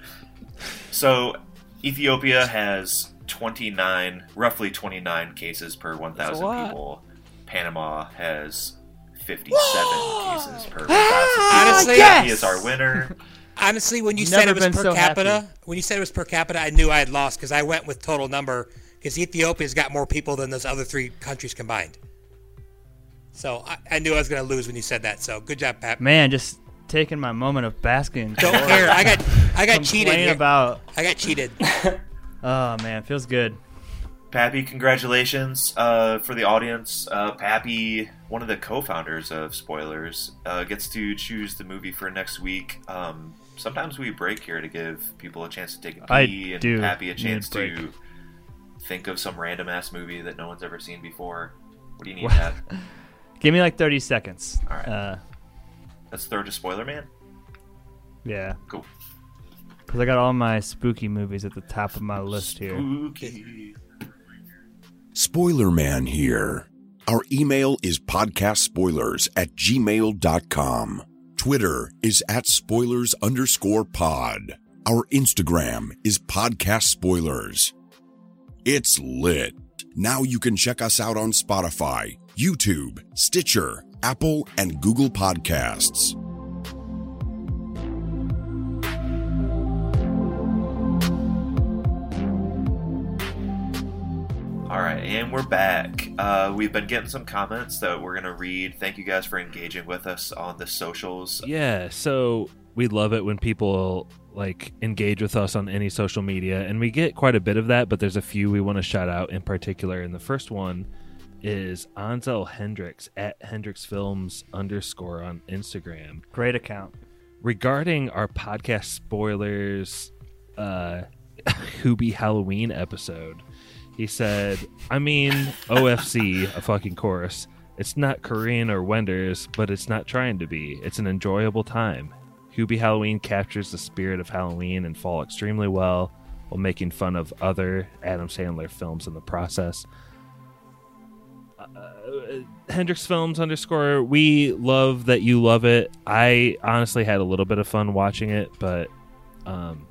So, Ethiopia has 29, roughly 29 cases per 1,000 people. Panama has 57 cases per ah, 1,000 people. Honestly, He is our winner. Honestly, when you Never said it was per so capita, happy. when you said it was per capita, I knew I had lost because I went with total number because Ethiopia's got more people than those other three countries combined. So I, I knew I was going to lose when you said that. So good job, Pat. Man, just taking my moment of basking. Don't care. I got I got cheated. Here. about. I got cheated. Oh man, feels good. Pappy, congratulations uh, for the audience. Uh, Pappy, one of the co-founders of Spoilers, uh, gets to choose the movie for next week. Um, sometimes we break here to give people a chance to take a I pee and do Pappy a chance to think of some random ass movie that no one's ever seen before. What do you need? Pat? Give me like 30 seconds. All right. Uh, Let's throw to Spoiler Man. yeah. Cool. because I got all my spooky movies at the top of my list here. Spoiler Man here. Our email is podcastspoilers at gmail.com. Twitter is at spoilers underscore pod. Our Instagram is podcast spoilers. It's lit. Now you can check us out on Spotify, YouTube, Stitcher, Apple, and Google Podcasts. All right, and we're back. Uh, we've been getting some comments that we're going to read. Thank you guys for engaging with us on the socials. Yeah, so we love it when people like engage with us on any social media, and we get quite a bit of that. But there's a few we want to shout out in particular, and the first one is Ansel Hendricks at Hendricks Films underscore on Instagram. Great account. Regarding our podcast spoilers, uh, Hubie Halloween episode, he said, "I mean OFC, a fucking chorus. It's not Korean or Wenders, but it's not trying to be. It's an enjoyable time. Hubie Halloween captures the spirit of Halloween and fall extremely well while making fun of other Adam Sandler films in the process. Uh, Hendrix Films underscore, we love that you love it. I honestly had a little bit of fun watching it, but um,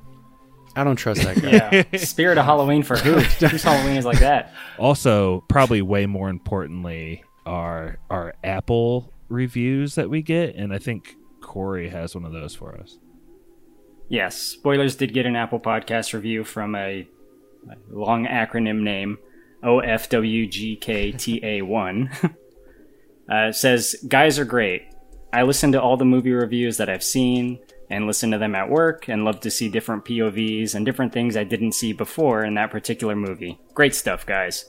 I don't trust that guy. Yeah, spirit of Halloween for who? Whose Halloween is like that? also probably way more importantly are our Apple reviews that we get, and I think Corey has one of those for us. Yes, spoilers did get an Apple Podcast review from a long acronym name OFWGKTA1. uh, says, Guys are great. I listen to all the movie reviews that I've seen and listen to them at work and love to see different POVs and different things I didn't see before in that particular movie. Great stuff, guys.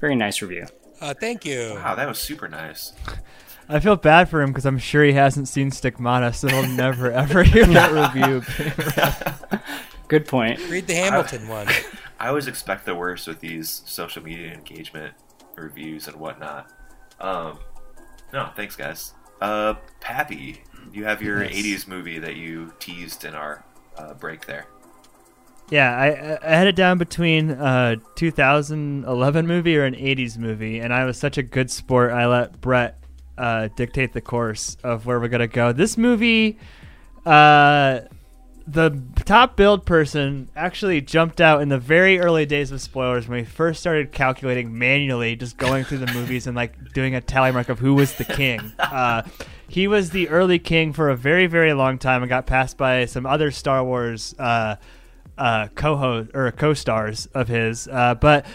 Very nice review. Uh, thank you. Wow, that was super nice. I feel bad for him because I'm sure he hasn't seen Stigmata, so he'll never ever hear that review. Good point. Read the Hamilton one. I always expect the worst with these social media engagement reviews and whatnot. Um, no, thanks, guys. Uh, Pappy, you have your Yes. 80s movie that you teased in our uh, break there. Yeah, I, I had it down between a 2011 movie or an 80s movie, and I was such a good sport. I let Brett uh, dictate the course of where we're gonna go. This movie, uh, the top build person actually jumped out in the very early days of spoilers when we first started calculating manually, just going through the movies and like doing a tally mark of who was the king. Uh, he was the early king for a very, very long time and got passed by some other Star Wars uh, uh, co-host or co-stars of his. Uh, but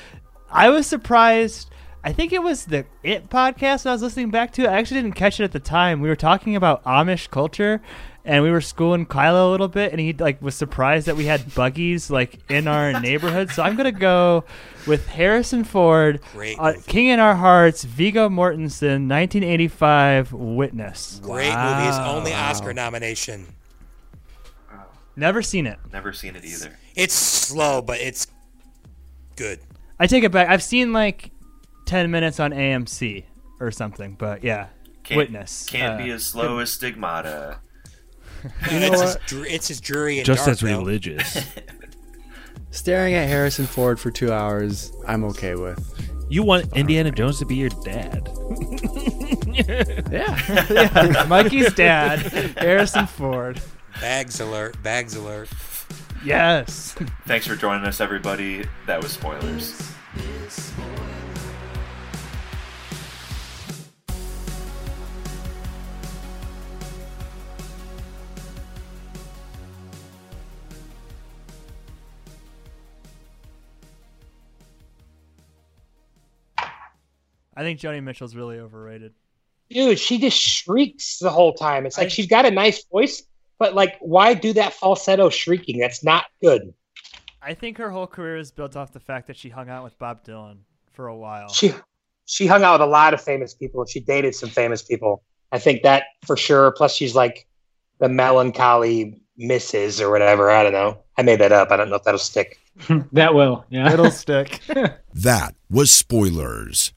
I was surprised. I think it was the It podcast I was listening back to. I actually didn't catch it at the time. We were talking about Amish culture, and we were schooling Kylo a little bit, and he like was surprised that we had buggies like in our neighborhood. So I'm gonna go with Harrison Ford, Great uh, King in Our Hearts, Viggo Mortensen, 1985, Witness. Great movie. His only Oscar nomination. Never seen it. Never seen it either. It's slow, but it's good. I take it back. I've seen like 10 minutes on AMC or something, but yeah. Can't, Witness. Can't Uh, be as slow as Stigmata. You know it's, what? his, dr- it's his jury and Just dark, as though. religious. Staring at Harrison Ford for two hours, I'm okay with. you want Indiana Jones to be your dad. Yeah. yeah, Mikey's dad, Harrison Ford. Bags alert. Bags alert. Yes. Thanks for joining us, everybody. That was spoilers. I think Joni Mitchell's really overrated. Dude, she just shrieks the whole time. It's like she's got a nice voice, but like, why do that falsetto shrieking? That's not good. I think her whole career is built off the fact that she hung out with Bob Dylan for a while. She she hung out with a lot of famous people and she dated some famous people. I think that for sure. Plus, she's like the melancholy Mrs. or whatever. I don't know. I made that up. I don't know if that'll stick. that will. Yeah. It'll stick. That was Spoilers.